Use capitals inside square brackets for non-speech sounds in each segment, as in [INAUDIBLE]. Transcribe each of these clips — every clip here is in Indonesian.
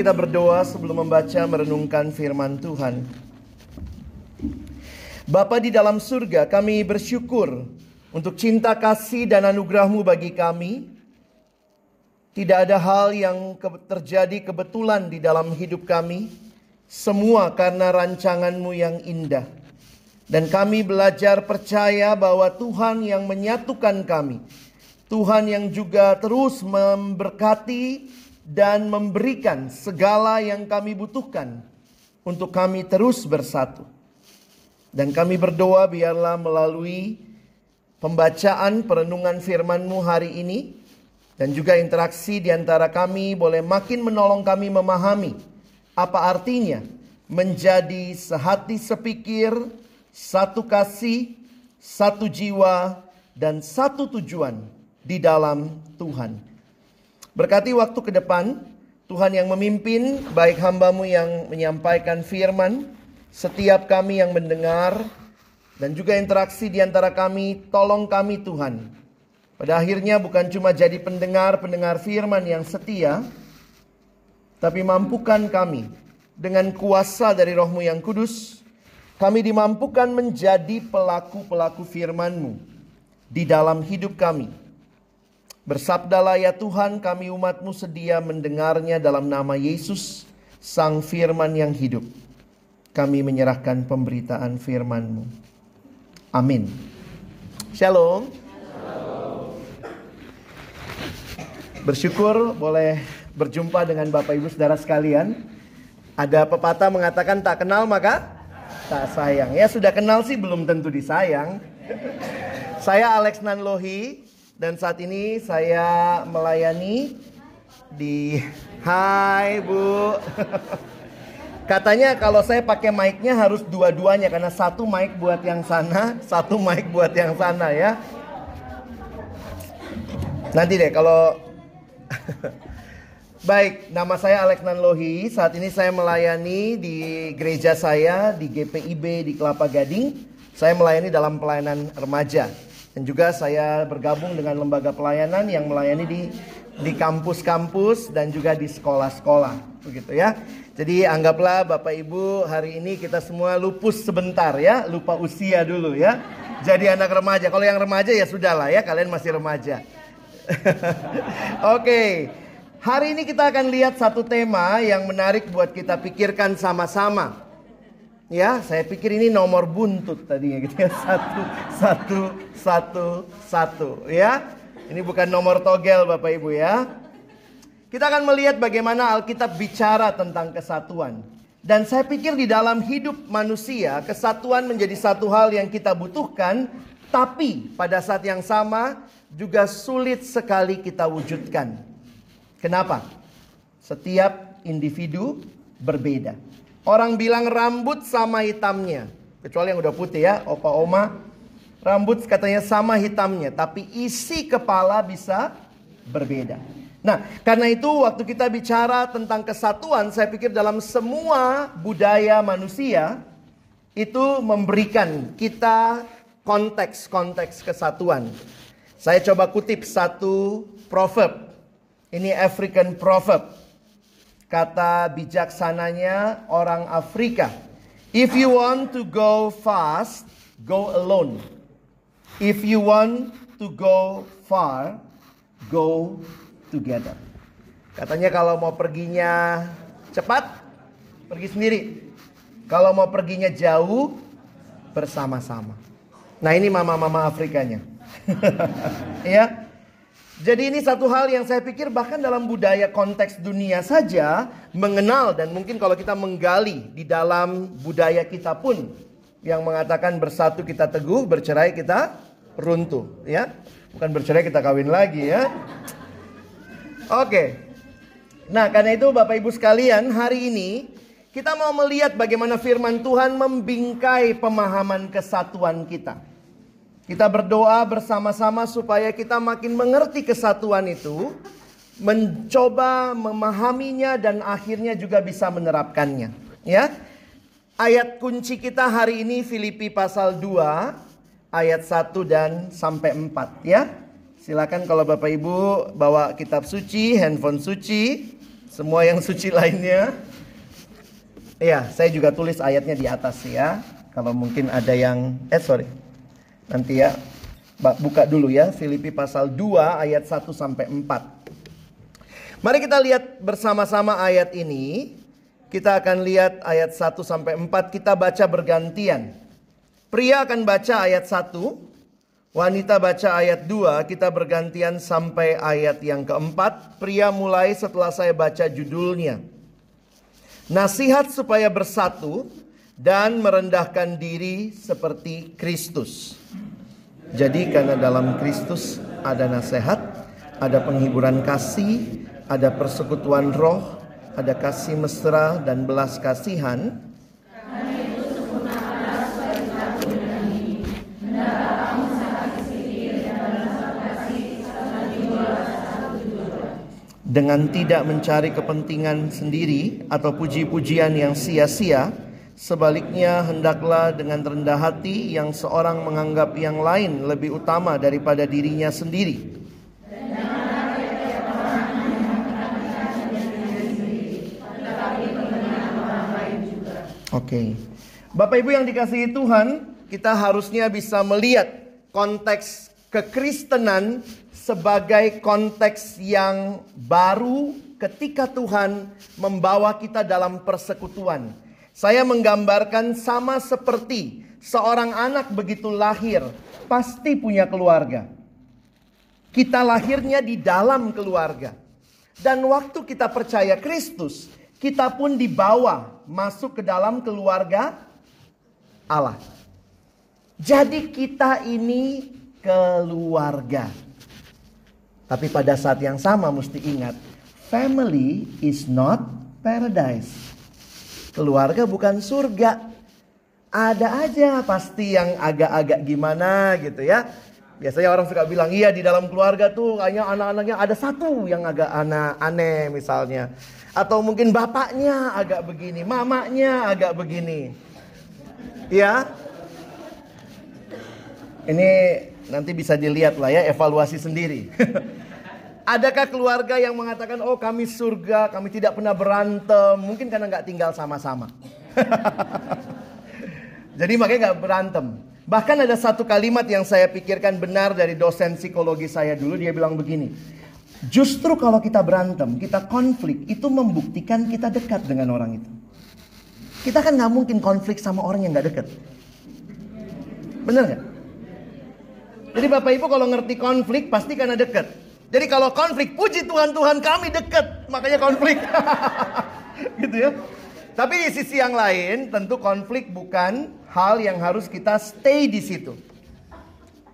kita berdoa sebelum membaca merenungkan firman Tuhan. Bapa di dalam surga, kami bersyukur untuk cinta kasih dan anugerahmu bagi kami. Tidak ada hal yang terjadi kebetulan di dalam hidup kami. Semua karena rancanganmu yang indah. Dan kami belajar percaya bahwa Tuhan yang menyatukan kami. Tuhan yang juga terus memberkati dan memberikan segala yang kami butuhkan untuk kami terus bersatu. Dan kami berdoa biarlah melalui pembacaan perenungan firman-Mu hari ini dan juga interaksi di antara kami boleh makin menolong kami memahami apa artinya menjadi sehati sepikir, satu kasih, satu jiwa, dan satu tujuan di dalam Tuhan. Berkati waktu ke depan, Tuhan yang memimpin, baik hambamu yang menyampaikan firman, setiap kami yang mendengar, dan juga interaksi di antara kami, tolong kami Tuhan. Pada akhirnya bukan cuma jadi pendengar-pendengar firman yang setia, tapi mampukan kami dengan kuasa dari rohmu yang kudus, kami dimampukan menjadi pelaku-pelaku firman-Mu di dalam hidup kami. Bersabdalah ya Tuhan kami umatmu sedia mendengarnya dalam nama Yesus Sang Firman yang hidup. Kami menyerahkan pemberitaan firman-Mu. Amin. Shalom. Bersyukur boleh berjumpa dengan Bapak Ibu Saudara sekalian. Ada pepatah mengatakan tak kenal maka tak sayang. Ya sudah kenal sih belum tentu disayang. Saya Alex Nanlohi dan saat ini saya melayani di Hai Bu. [LAUGHS] Katanya kalau saya pakai mic-nya harus dua-duanya karena satu mic buat yang sana, satu mic buat yang sana ya. Nanti deh kalau [LAUGHS] Baik, nama saya Alex Nanlohi. Saat ini saya melayani di gereja saya di GPIB di Kelapa Gading. Saya melayani dalam pelayanan remaja. Dan juga saya bergabung dengan lembaga pelayanan yang melayani di di kampus-kampus dan juga di sekolah-sekolah, begitu ya. Jadi anggaplah Bapak Ibu hari ini kita semua lupus sebentar ya, lupa usia dulu ya. Jadi anak remaja. Kalau yang remaja ya sudahlah ya, kalian masih remaja. [LAUGHS] Oke, hari ini kita akan lihat satu tema yang menarik buat kita pikirkan sama-sama. Ya, saya pikir ini nomor buntut tadinya gitu ya. Satu, satu, satu, satu. Ya, ini bukan nomor togel Bapak Ibu ya. Kita akan melihat bagaimana Alkitab bicara tentang kesatuan. Dan saya pikir di dalam hidup manusia, kesatuan menjadi satu hal yang kita butuhkan. Tapi pada saat yang sama juga sulit sekali kita wujudkan. Kenapa? Setiap individu berbeda. Orang bilang rambut sama hitamnya. Kecuali yang udah putih ya, opa oma. Rambut katanya sama hitamnya, tapi isi kepala bisa berbeda. Nah, karena itu waktu kita bicara tentang kesatuan, saya pikir dalam semua budaya manusia itu memberikan kita konteks-konteks kesatuan. Saya coba kutip satu proverb. Ini African proverb. Kata bijaksananya orang Afrika. If you want to go fast, go alone. If you want to go far, go together. Katanya kalau mau perginya cepat, pergi sendiri. Kalau mau perginya jauh, bersama-sama. Nah ini mama-mama Afrikanya. [LAUGHS] ya. Jadi ini satu hal yang saya pikir bahkan dalam budaya konteks dunia saja mengenal dan mungkin kalau kita menggali di dalam budaya kita pun yang mengatakan bersatu kita teguh, bercerai kita runtuh, ya. Bukan bercerai kita kawin lagi ya. Oke. Nah, karena itu Bapak Ibu sekalian, hari ini kita mau melihat bagaimana firman Tuhan membingkai pemahaman kesatuan kita. Kita berdoa bersama-sama supaya kita makin mengerti kesatuan itu, mencoba memahaminya dan akhirnya juga bisa menerapkannya. Ya. Ayat kunci kita hari ini Filipi pasal 2 ayat 1 dan sampai 4 ya. Silakan kalau Bapak Ibu bawa kitab suci, handphone suci, semua yang suci lainnya. Iya, saya juga tulis ayatnya di atas ya. Kalau mungkin ada yang eh sorry. Nanti ya buka dulu ya Filipi pasal 2 ayat 1 sampai 4. Mari kita lihat bersama-sama ayat ini. Kita akan lihat ayat 1 sampai 4 kita baca bergantian. Pria akan baca ayat 1, wanita baca ayat 2, kita bergantian sampai ayat yang keempat. Pria mulai setelah saya baca judulnya. Nasihat supaya bersatu dan merendahkan diri seperti Kristus. Jadi karena dalam Kristus ada nasihat, ada penghiburan kasih, ada persekutuan roh, ada kasih mesra dan belas kasihan, dengan tidak mencari kepentingan sendiri atau puji-pujian yang sia-sia, sebaliknya hendaklah dengan rendah hati yang seorang menganggap yang lain lebih utama daripada dirinya sendiri. Oke. Okay. Bapak Ibu yang dikasihi Tuhan, kita harusnya bisa melihat konteks kekristenan sebagai konteks yang baru ketika Tuhan membawa kita dalam persekutuan. Saya menggambarkan sama seperti seorang anak begitu lahir, pasti punya keluarga. Kita lahirnya di dalam keluarga. Dan waktu kita percaya Kristus, kita pun dibawa masuk ke dalam keluarga Allah. Jadi kita ini keluarga. Tapi pada saat yang sama mesti ingat, family is not paradise. Keluarga bukan surga. Ada aja pasti yang agak-agak gimana gitu ya. Biasanya orang suka bilang, iya di dalam keluarga tuh kayaknya anak-anaknya ada satu yang agak anak aneh misalnya. Atau mungkin bapaknya agak begini, mamanya agak begini. Ya. Ini nanti bisa dilihat lah ya evaluasi sendiri. [LAUGHS] Adakah keluarga yang mengatakan, oh kami surga, kami tidak pernah berantem. Mungkin karena nggak tinggal sama-sama. [LAUGHS] Jadi makanya nggak berantem. Bahkan ada satu kalimat yang saya pikirkan benar dari dosen psikologi saya dulu. Dia bilang begini. Justru kalau kita berantem, kita konflik, itu membuktikan kita dekat dengan orang itu. Kita kan nggak mungkin konflik sama orang yang nggak dekat. Bener nggak? Jadi Bapak Ibu kalau ngerti konflik pasti karena dekat. Jadi kalau konflik, puji Tuhan Tuhan kami dekat, makanya konflik. [LAUGHS] gitu ya. Tapi di sisi yang lain, tentu konflik bukan hal yang harus kita stay di situ.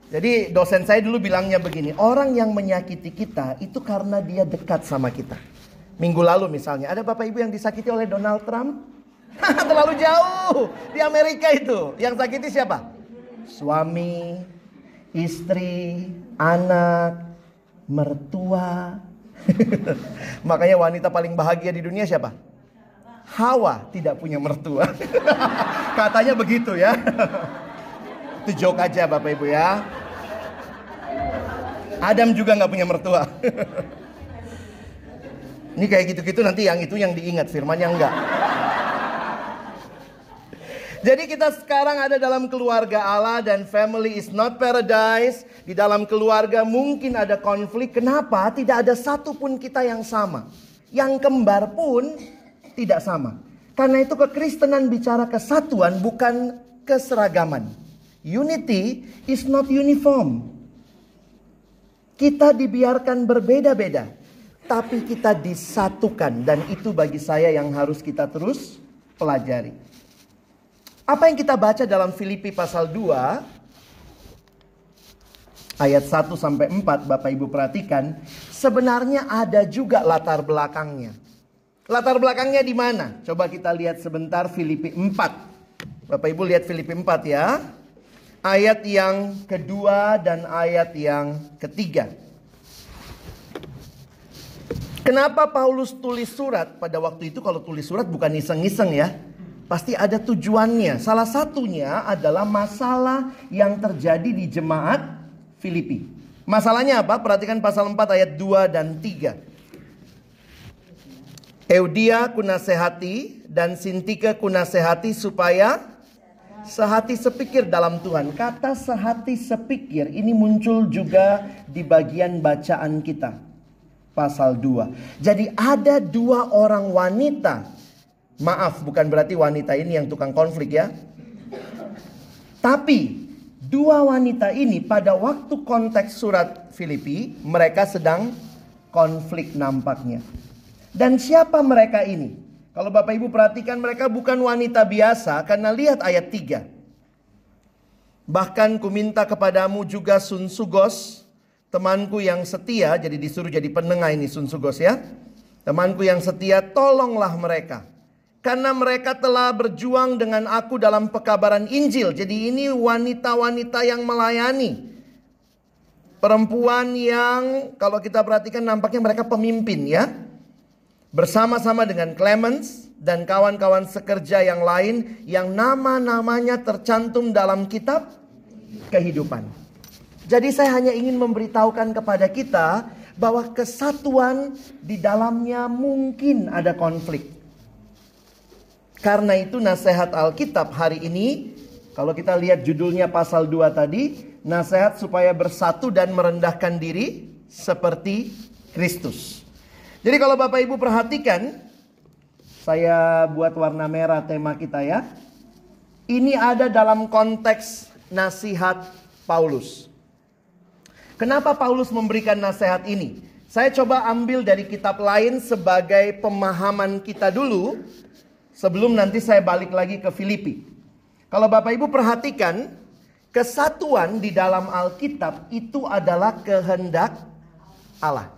Jadi dosen saya dulu bilangnya begini, orang yang menyakiti kita itu karena dia dekat sama kita. Minggu lalu misalnya, ada bapak ibu yang disakiti oleh Donald Trump? [LAUGHS] Terlalu jauh di Amerika itu. Yang sakiti siapa? Suami, istri, anak, mertua. [LAUGHS] Makanya wanita paling bahagia di dunia siapa? Hawa tidak punya mertua. [LAUGHS] Katanya begitu ya. [LAUGHS] Itu joke aja Bapak Ibu ya. Adam juga nggak punya mertua. Ini kayak gitu-gitu nanti yang itu yang diingat, firmannya enggak. Jadi kita sekarang ada dalam keluarga Allah dan family is not paradise. Di dalam keluarga mungkin ada konflik. Kenapa? Tidak ada satupun kita yang sama. Yang kembar pun tidak sama. Karena itu kekristenan bicara kesatuan bukan keseragaman. Unity is not uniform. Kita dibiarkan berbeda-beda. Tapi kita disatukan. Dan itu bagi saya yang harus kita terus pelajari. Apa yang kita baca dalam Filipi pasal 2 ayat 1 sampai 4 Bapak Ibu perhatikan, sebenarnya ada juga latar belakangnya. Latar belakangnya di mana? Coba kita lihat sebentar Filipi 4. Bapak Ibu lihat Filipi 4 ya. ayat yang kedua dan ayat yang ketiga. Kenapa Paulus tulis surat pada waktu itu kalau tulis surat bukan iseng-iseng ya. Pasti ada tujuannya. Salah satunya adalah masalah yang terjadi di jemaat Filipi. Masalahnya apa? Perhatikan pasal 4 ayat 2 dan 3. Eudia kunasehati dan Sintike kunasehati supaya sehati sepikir dalam Tuhan. Kata sehati sepikir ini muncul juga di bagian bacaan kita. Pasal 2. Jadi ada dua orang wanita. Maaf bukan berarti wanita ini yang tukang konflik ya. Tapi dua wanita ini pada waktu konteks surat Filipi mereka sedang konflik nampaknya. Dan siapa mereka ini? Kalau Bapak Ibu perhatikan mereka bukan wanita biasa karena lihat ayat 3. Bahkan ku minta kepadamu juga Sun Sugos, temanku yang setia, jadi disuruh jadi penengah ini Sun Sugos ya. Temanku yang setia, tolonglah mereka. Karena mereka telah berjuang dengan aku dalam pekabaran Injil. Jadi ini wanita-wanita yang melayani. Perempuan yang kalau kita perhatikan nampaknya mereka pemimpin ya bersama-sama dengan Clemens dan kawan-kawan sekerja yang lain yang nama-namanya tercantum dalam kitab kehidupan. Jadi saya hanya ingin memberitahukan kepada kita bahwa kesatuan di dalamnya mungkin ada konflik. Karena itu nasihat Alkitab hari ini kalau kita lihat judulnya pasal 2 tadi, nasihat supaya bersatu dan merendahkan diri seperti Kristus. Jadi kalau Bapak Ibu perhatikan, saya buat warna merah tema kita ya. Ini ada dalam konteks nasihat Paulus. Kenapa Paulus memberikan nasihat ini? Saya coba ambil dari kitab lain sebagai pemahaman kita dulu sebelum nanti saya balik lagi ke Filipi. Kalau Bapak Ibu perhatikan, kesatuan di dalam Alkitab itu adalah kehendak Allah.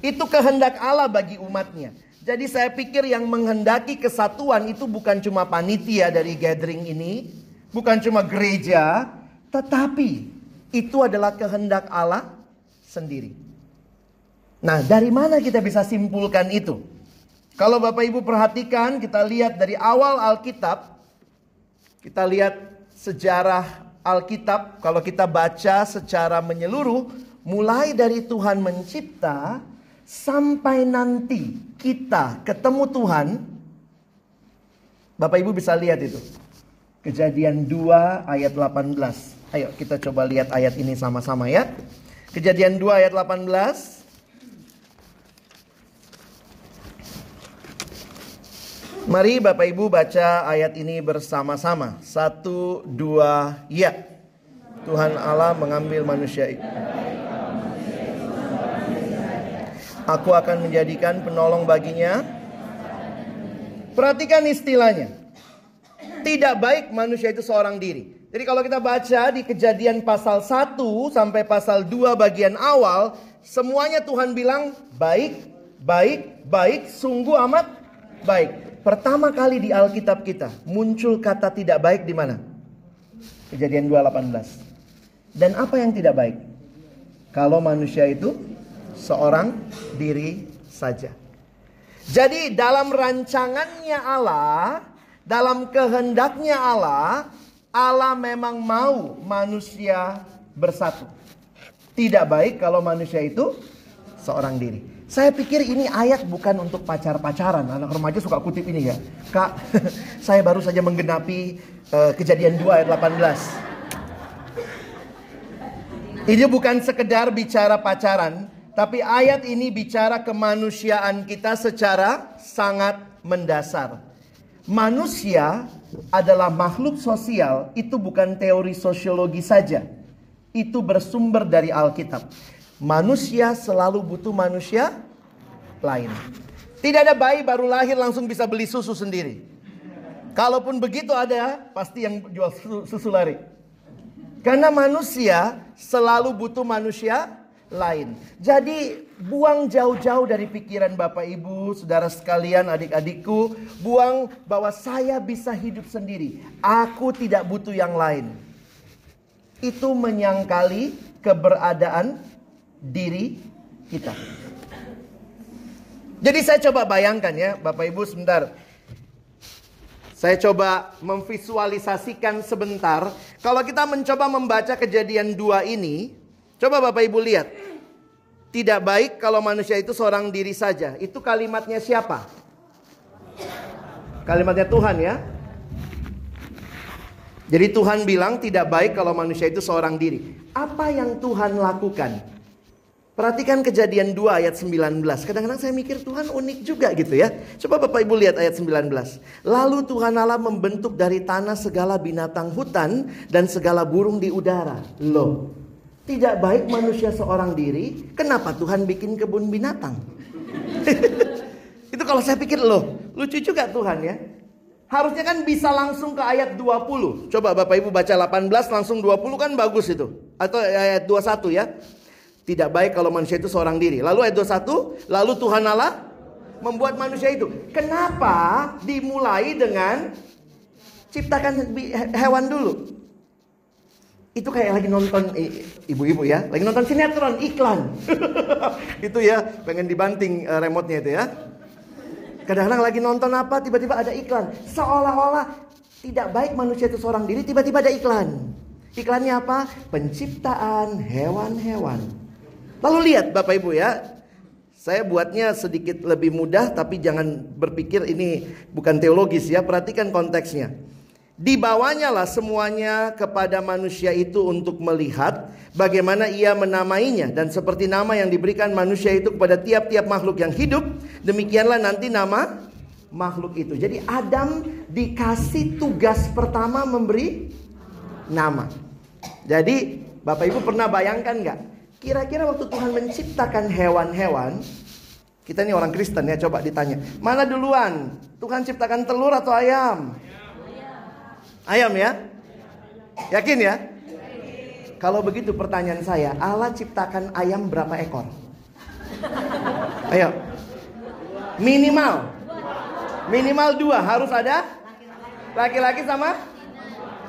Itu kehendak Allah bagi umatnya. Jadi saya pikir yang menghendaki kesatuan itu bukan cuma panitia dari gathering ini. Bukan cuma gereja. Tetapi itu adalah kehendak Allah sendiri. Nah dari mana kita bisa simpulkan itu? Kalau Bapak Ibu perhatikan kita lihat dari awal Alkitab. Kita lihat sejarah Alkitab. Kalau kita baca secara menyeluruh. Mulai dari Tuhan mencipta sampai nanti kita ketemu Tuhan, Bapak Ibu bisa lihat itu. Kejadian 2 ayat 18. Ayo kita coba lihat ayat ini sama-sama ya. Kejadian 2 ayat 18. Mari Bapak Ibu baca ayat ini bersama-sama. Satu, dua, ya. Tuhan Allah mengambil manusia itu. Aku akan menjadikan penolong baginya. Perhatikan istilahnya. Tidak baik manusia itu seorang diri. Jadi kalau kita baca di kejadian pasal 1 sampai pasal 2 bagian awal. Semuanya Tuhan bilang baik, baik, baik, sungguh amat baik. Pertama kali di Alkitab kita muncul kata tidak baik di mana? Kejadian 2:18. Dan apa yang tidak baik? Kalau manusia itu seorang diri saja. Jadi dalam rancangannya Allah, dalam kehendaknya Allah, Allah memang mau manusia bersatu. Tidak baik kalau manusia itu seorang diri. Saya pikir ini ayat bukan untuk pacar-pacaran. Anak remaja suka kutip ini ya. Kak, [LAUGHS] saya baru saja menggenapi uh, kejadian 2 ayat 18. Ini bukan sekedar bicara pacaran, tapi ayat ini bicara kemanusiaan kita secara sangat mendasar. Manusia adalah makhluk sosial, itu bukan teori sosiologi saja. Itu bersumber dari Alkitab. Manusia selalu butuh manusia lain. Tidak ada bayi baru lahir langsung bisa beli susu sendiri. Kalaupun begitu ada, pasti yang jual susu lari. Karena manusia selalu butuh manusia lain. Jadi buang jauh-jauh dari pikiran Bapak Ibu, saudara sekalian, adik-adikku, buang bahwa saya bisa hidup sendiri. Aku tidak butuh yang lain. itu menyangkali keberadaan diri kita. Jadi saya coba bayangkan ya, Bapak Ibu sebentar. Saya coba memvisualisasikan sebentar. Kalau kita mencoba membaca kejadian dua ini, coba Bapak Ibu lihat. Tidak baik kalau manusia itu seorang diri saja. Itu kalimatnya siapa? Kalimatnya Tuhan ya. Jadi Tuhan bilang tidak baik kalau manusia itu seorang diri. Apa yang Tuhan lakukan? Perhatikan kejadian 2 ayat 19. Kadang-kadang saya mikir Tuhan unik juga gitu ya. Coba Bapak Ibu lihat ayat 19. Lalu Tuhan Allah membentuk dari tanah segala binatang hutan dan segala burung di udara. Loh, tidak baik manusia seorang diri. Kenapa Tuhan bikin kebun binatang? [LAUGHS] Itu kalau saya pikir loh, lucu juga Tuhan ya. Harusnya kan bisa langsung ke ayat 20. Coba Bapak Ibu baca 18 langsung 20 kan bagus itu. Atau ayat 21 ya. Tidak baik kalau manusia itu seorang diri. Lalu ayat 21, lalu Tuhan Allah membuat manusia itu. Kenapa dimulai dengan ciptakan hewan dulu? Itu kayak lagi nonton ibu-ibu ya, lagi nonton sinetron iklan. [LAUGHS] itu ya, pengen dibanting uh, remote-nya itu ya. Kadang-kadang lagi nonton apa, tiba-tiba ada iklan. Seolah-olah tidak baik manusia itu seorang diri, tiba-tiba ada iklan. Iklannya apa? Penciptaan hewan-hewan. Lalu lihat Bapak Ibu ya. Saya buatnya sedikit lebih mudah tapi jangan berpikir ini bukan teologis ya. Perhatikan konteksnya. Dibawanya lah semuanya kepada manusia itu untuk melihat bagaimana ia menamainya dan seperti nama yang diberikan manusia itu kepada tiap-tiap makhluk yang hidup, demikianlah nanti nama makhluk itu. Jadi Adam dikasih tugas pertama memberi nama. Jadi Bapak Ibu pernah bayangkan nggak? Kira-kira waktu Tuhan menciptakan hewan-hewan, kita ini orang Kristen ya, coba ditanya. Mana duluan? Tuhan ciptakan telur atau ayam? Ayam ya? Yakin ya? Kalau begitu pertanyaan saya, Allah ciptakan ayam berapa ekor? Ayo. Minimal. Minimal dua harus ada laki-laki sama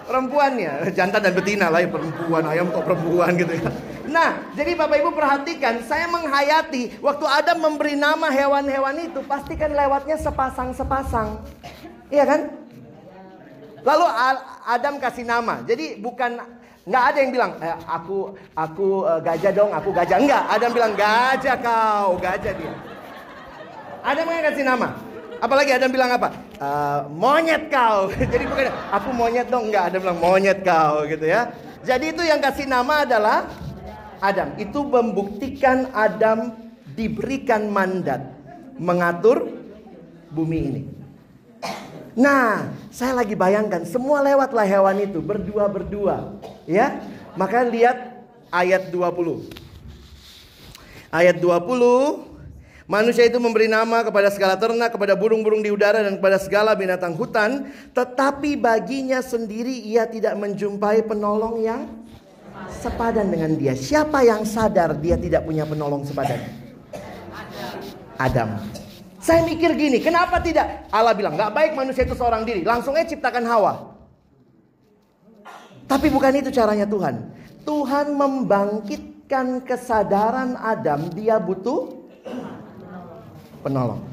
perempuannya. Jantan dan betina lah ya perempuan, ayam kok perempuan gitu ya. Nah, jadi Bapak Ibu perhatikan, saya menghayati waktu Adam memberi nama hewan-hewan itu, pastikan lewatnya sepasang-sepasang. Iya kan? Lalu Adam kasih nama. Jadi bukan nggak ada yang bilang eh, aku aku uh, gajah dong, aku gajah. Enggak, Adam bilang gajah kau, gajah dia. Adam yang kasih nama. Apalagi Adam bilang apa? Uh, monyet kau. [LAUGHS] Jadi bukan aku monyet dong, enggak. Adam bilang monyet kau gitu ya. Jadi itu yang kasih nama adalah Adam. Itu membuktikan Adam diberikan mandat mengatur bumi ini. Nah, saya lagi bayangkan semua lewatlah hewan itu berdua-berdua, ya. Maka lihat ayat 20. Ayat 20 Manusia itu memberi nama kepada segala ternak, kepada burung-burung di udara dan kepada segala binatang hutan, tetapi baginya sendiri ia tidak menjumpai penolong yang sepadan dengan dia. Siapa yang sadar dia tidak punya penolong sepadan? Adam. Saya mikir gini, kenapa tidak? Allah bilang, gak baik manusia itu seorang diri. Langsung aja ciptakan Hawa. Tapi bukan itu caranya Tuhan. Tuhan membangkitkan kesadaran Adam, dia butuh penolong.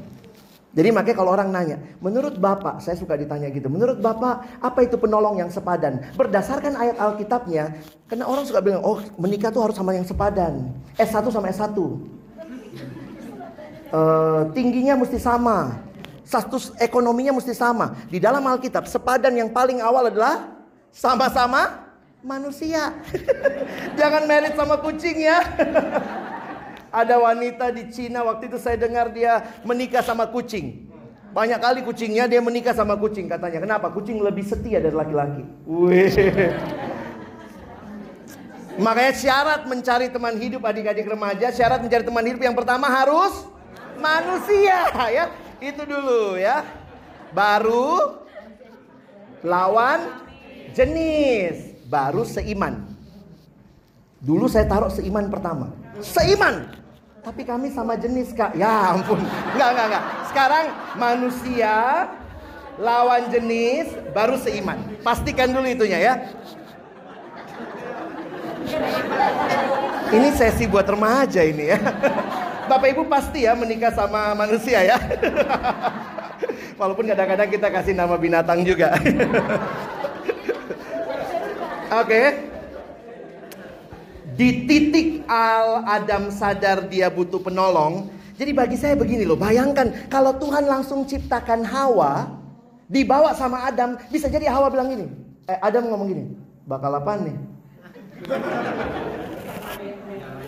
Jadi makanya kalau orang nanya, menurut Bapak, saya suka ditanya gitu, menurut Bapak apa itu penolong yang sepadan? Berdasarkan ayat Alkitabnya, karena orang suka bilang, oh menikah tuh harus sama yang sepadan. S1 sama S1. Uh, eh, tingginya mesti sama. Status ekonominya mesti sama. Di dalam Alkitab, sepadan yang paling awal adalah sama-sama manusia. [LAUGHS] Jangan merit sama kucing ya. [LAUGHS] Ada wanita di Cina waktu itu saya dengar dia menikah sama kucing. Banyak kali kucingnya dia menikah sama kucing katanya. Kenapa? Kucing lebih setia dari laki-laki. Makanya syarat mencari teman hidup adik-adik remaja, syarat mencari teman hidup yang pertama harus manusia ya. Itu dulu ya. Baru lawan jenis, baru seiman. Dulu saya taruh seiman pertama. Seiman. Tapi kami sama jenis kak. Ya ampun. Enggak, enggak, enggak. Sekarang manusia lawan jenis baru seiman. Pastikan dulu itunya ya. Ini sesi buat remaja ini ya. Bapak Ibu pasti ya menikah sama manusia ya. Walaupun kadang-kadang kita kasih nama binatang juga. Oke. Okay. Di titik Al Adam sadar dia butuh penolong. Jadi bagi saya begini loh, bayangkan kalau Tuhan langsung ciptakan Hawa, dibawa sama Adam, bisa jadi Hawa bilang gini. Eh Adam ngomong gini, bakal apa nih?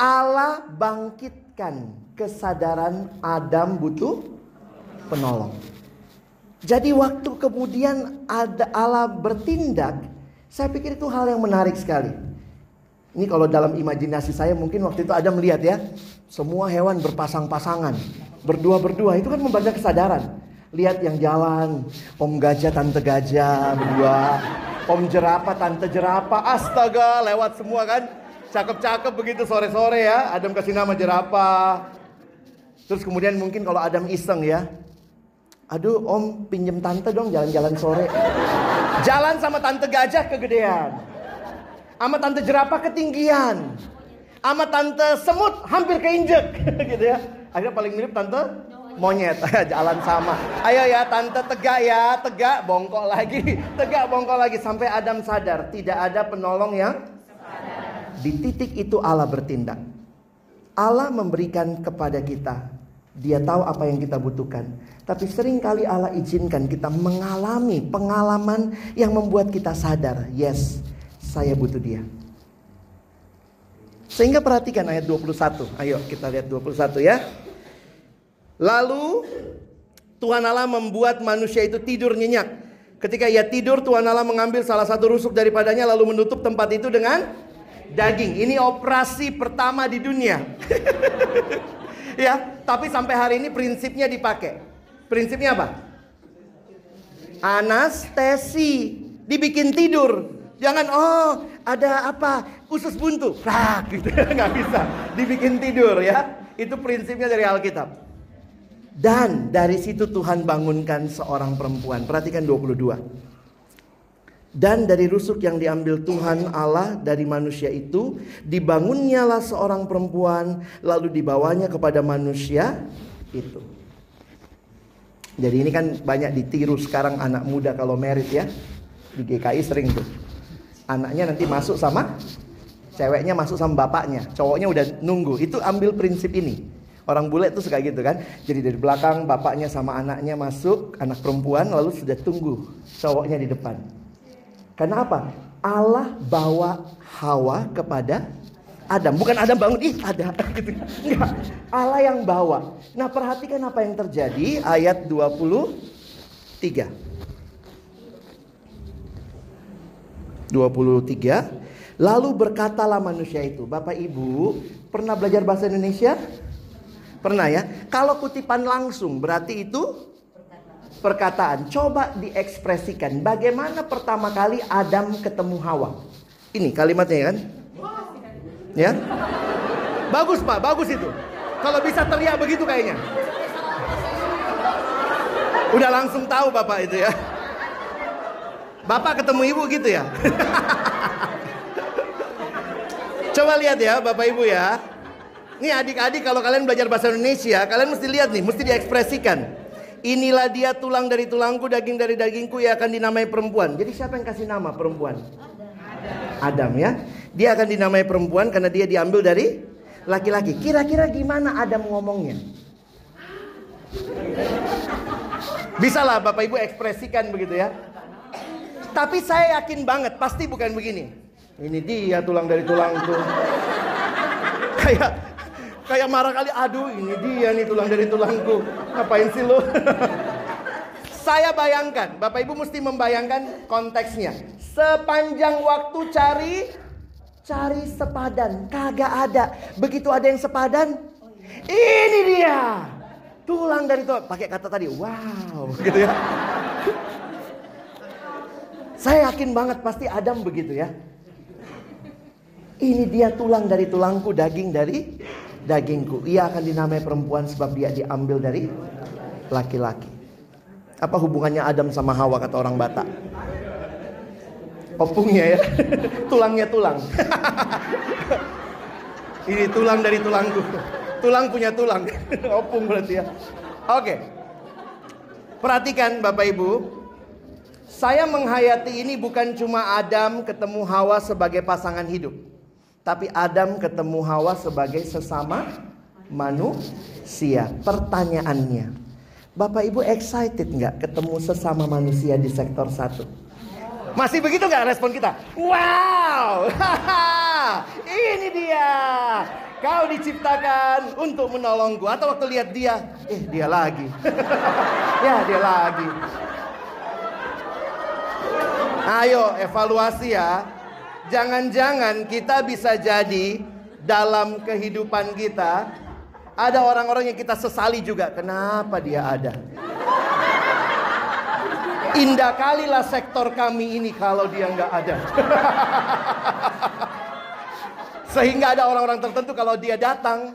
Allah bangkitkan kesadaran Adam butuh penolong. Jadi waktu kemudian ada Allah bertindak, saya pikir itu hal yang menarik sekali. Ini kalau dalam imajinasi saya mungkin waktu itu ada melihat ya, semua hewan berpasang-pasangan, berdua-berdua itu kan membaca kesadaran. Lihat yang jalan, om gajah, tante gajah berdua, om jerapah, tante jerapah, astaga lewat semua kan. Cakep-cakep begitu sore-sore ya, Adam kasih nama jerapah. Terus kemudian mungkin kalau Adam iseng ya, aduh om pinjem tante dong jalan-jalan sore. Jalan sama tante gajah kegedean. Sama tante jerapah ketinggian. Sama tante semut hampir keinjek [LAUGHS] gitu ya. Akhirnya paling mirip tante monyet [LAUGHS] jalan sama. Ayo ya tante tegak ya, tegak bongkok lagi, [LAUGHS] tegak bongkok lagi sampai Adam sadar tidak ada penolong yang di titik itu Allah bertindak. Allah memberikan kepada kita. Dia tahu apa yang kita butuhkan. Tapi sering kali Allah izinkan kita mengalami pengalaman yang membuat kita sadar, yes, saya butuh dia. Sehingga perhatikan ayat 21. Ayo kita lihat 21 ya. Lalu Tuhan Allah membuat manusia itu tidur nyenyak. Ketika ia tidur Tuhan Allah mengambil salah satu rusuk daripadanya lalu menutup tempat itu dengan daging. Ini operasi pertama di dunia. [LAUGHS] ya, tapi sampai hari ini prinsipnya dipakai. Prinsipnya apa? Anestesi. Dibikin tidur. Jangan oh ada apa usus buntu, rak gitu [LAUGHS] nggak bisa dibikin tidur ya. Itu prinsipnya dari Alkitab. Dan dari situ Tuhan bangunkan seorang perempuan. Perhatikan 22. Dan dari rusuk yang diambil Tuhan Allah dari manusia itu Dibangunnyalah seorang perempuan Lalu dibawanya kepada manusia itu Jadi ini kan banyak ditiru sekarang anak muda kalau merit ya Di GKI sering tuh anaknya nanti masuk sama ceweknya masuk sama bapaknya, cowoknya udah nunggu. Itu ambil prinsip ini. Orang bule tuh suka gitu kan. Jadi dari belakang bapaknya sama anaknya masuk, anak perempuan lalu sudah tunggu cowoknya di depan. Karena apa? Allah bawa Hawa kepada Adam. Bukan Adam bangun, ih ada [LAUGHS] gitu. Enggak. Allah yang bawa. Nah, perhatikan apa yang terjadi ayat 23. 23 Lalu berkatalah manusia itu Bapak Ibu pernah belajar bahasa Indonesia? Pernah ya? Kalau kutipan langsung berarti itu perkataan Coba diekspresikan Bagaimana pertama kali Adam ketemu Hawa Ini kalimatnya kan? Ya? Bagus pak, bagus itu Kalau bisa teriak begitu kayaknya Udah langsung tahu bapak itu ya Bapak ketemu ibu gitu ya? Coba lihat ya Bapak Ibu ya. Ini adik-adik kalau kalian belajar bahasa Indonesia, kalian mesti lihat nih, mesti diekspresikan. Inilah dia tulang dari tulangku, daging dari dagingku yang akan dinamai perempuan. Jadi siapa yang kasih nama perempuan? Adam, Adam ya. Dia akan dinamai perempuan karena dia diambil dari laki-laki. Kira-kira gimana Adam ngomongnya? Bisa lah Bapak Ibu ekspresikan begitu ya. Tapi saya yakin banget pasti bukan begini. Ini dia tulang dari tulangku. kayak kayak marah kali, aduh ini dia nih tulang dari tulangku. Ngapain sih lo? [LAUGHS] saya bayangkan, Bapak Ibu mesti membayangkan konteksnya. Sepanjang waktu cari cari sepadan, kagak ada. Begitu ada yang sepadan, ini dia. Tulang dari tulang, pakai kata tadi, wow, [LAUGHS] gitu ya. Saya yakin banget pasti Adam begitu ya. Ini dia tulang dari tulangku, daging dari dagingku. Ia akan dinamai perempuan sebab dia diambil dari laki-laki. Apa hubungannya Adam sama Hawa kata orang Batak? Opungnya ya, [LAUGHS] tulangnya tulang. [LAUGHS] Ini tulang dari tulangku. Tulang punya tulang. [LAUGHS] Opung berarti ya. Oke. Perhatikan Bapak Ibu. Saya menghayati ini bukan cuma Adam ketemu Hawa sebagai pasangan hidup. Tapi Adam ketemu Hawa sebagai sesama manusia. Pertanyaannya, Bapak Ibu excited nggak ketemu sesama manusia di sektor satu? Masih begitu nggak respon kita? Wow, [LAUGHS] ini dia. Kau diciptakan untuk menolongku. Atau waktu lihat dia, eh dia lagi. [LAUGHS] ya dia lagi. Ayo evaluasi ya. Jangan-jangan kita bisa jadi dalam kehidupan kita ada orang-orang yang kita sesali juga. Kenapa dia ada? Indah kalilah sektor kami ini kalau dia nggak ada. Sehingga ada orang-orang tertentu kalau dia datang.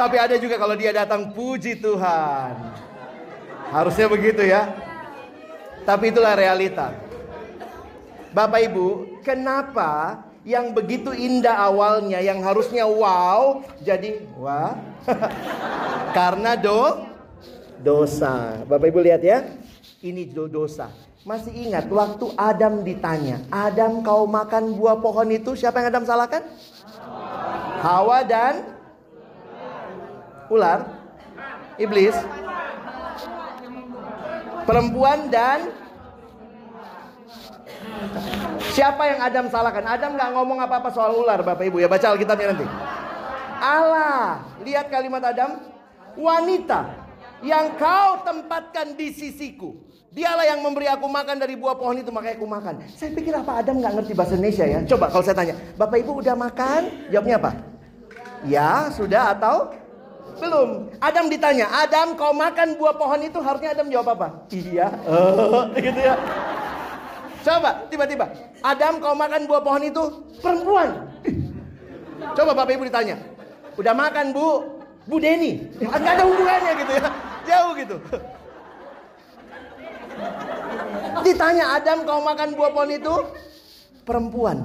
Tapi ada juga kalau dia datang puji Tuhan. Harusnya begitu ya. Tapi itulah realita. Bapak Ibu, kenapa yang begitu indah awalnya yang harusnya wow jadi wah? [LAUGHS] Karena do dosa. Bapak Ibu lihat ya. Ini do dosa. Masih ingat waktu Adam ditanya, Adam kau makan buah pohon itu, siapa yang Adam salahkan? Hawa dan ular, iblis, perempuan dan siapa yang Adam salahkan? Adam nggak ngomong apa-apa soal ular, Bapak Ibu ya baca Alkitabnya nanti. Allah, lihat kalimat Adam, wanita yang kau tempatkan di sisiku. Dialah yang memberi aku makan dari buah pohon itu makanya aku makan. Saya pikir apa Adam nggak ngerti bahasa Indonesia ya? Coba kalau saya tanya, Bapak Ibu udah makan? Jawabnya apa? Ya, sudah atau belum? Adam ditanya, Adam kau makan buah pohon itu harusnya Adam jawab apa? Iya, [LAUGHS] gitu ya. Coba tiba-tiba, Adam kau makan buah pohon itu perempuan. [LAUGHS] Coba Bapak Ibu ditanya, udah makan Bu? Bu Denny, [LAUGHS] nggak ada hubungannya gitu ya, jauh gitu. Ditanya Adam kau makan buah pohon itu? Perempuan.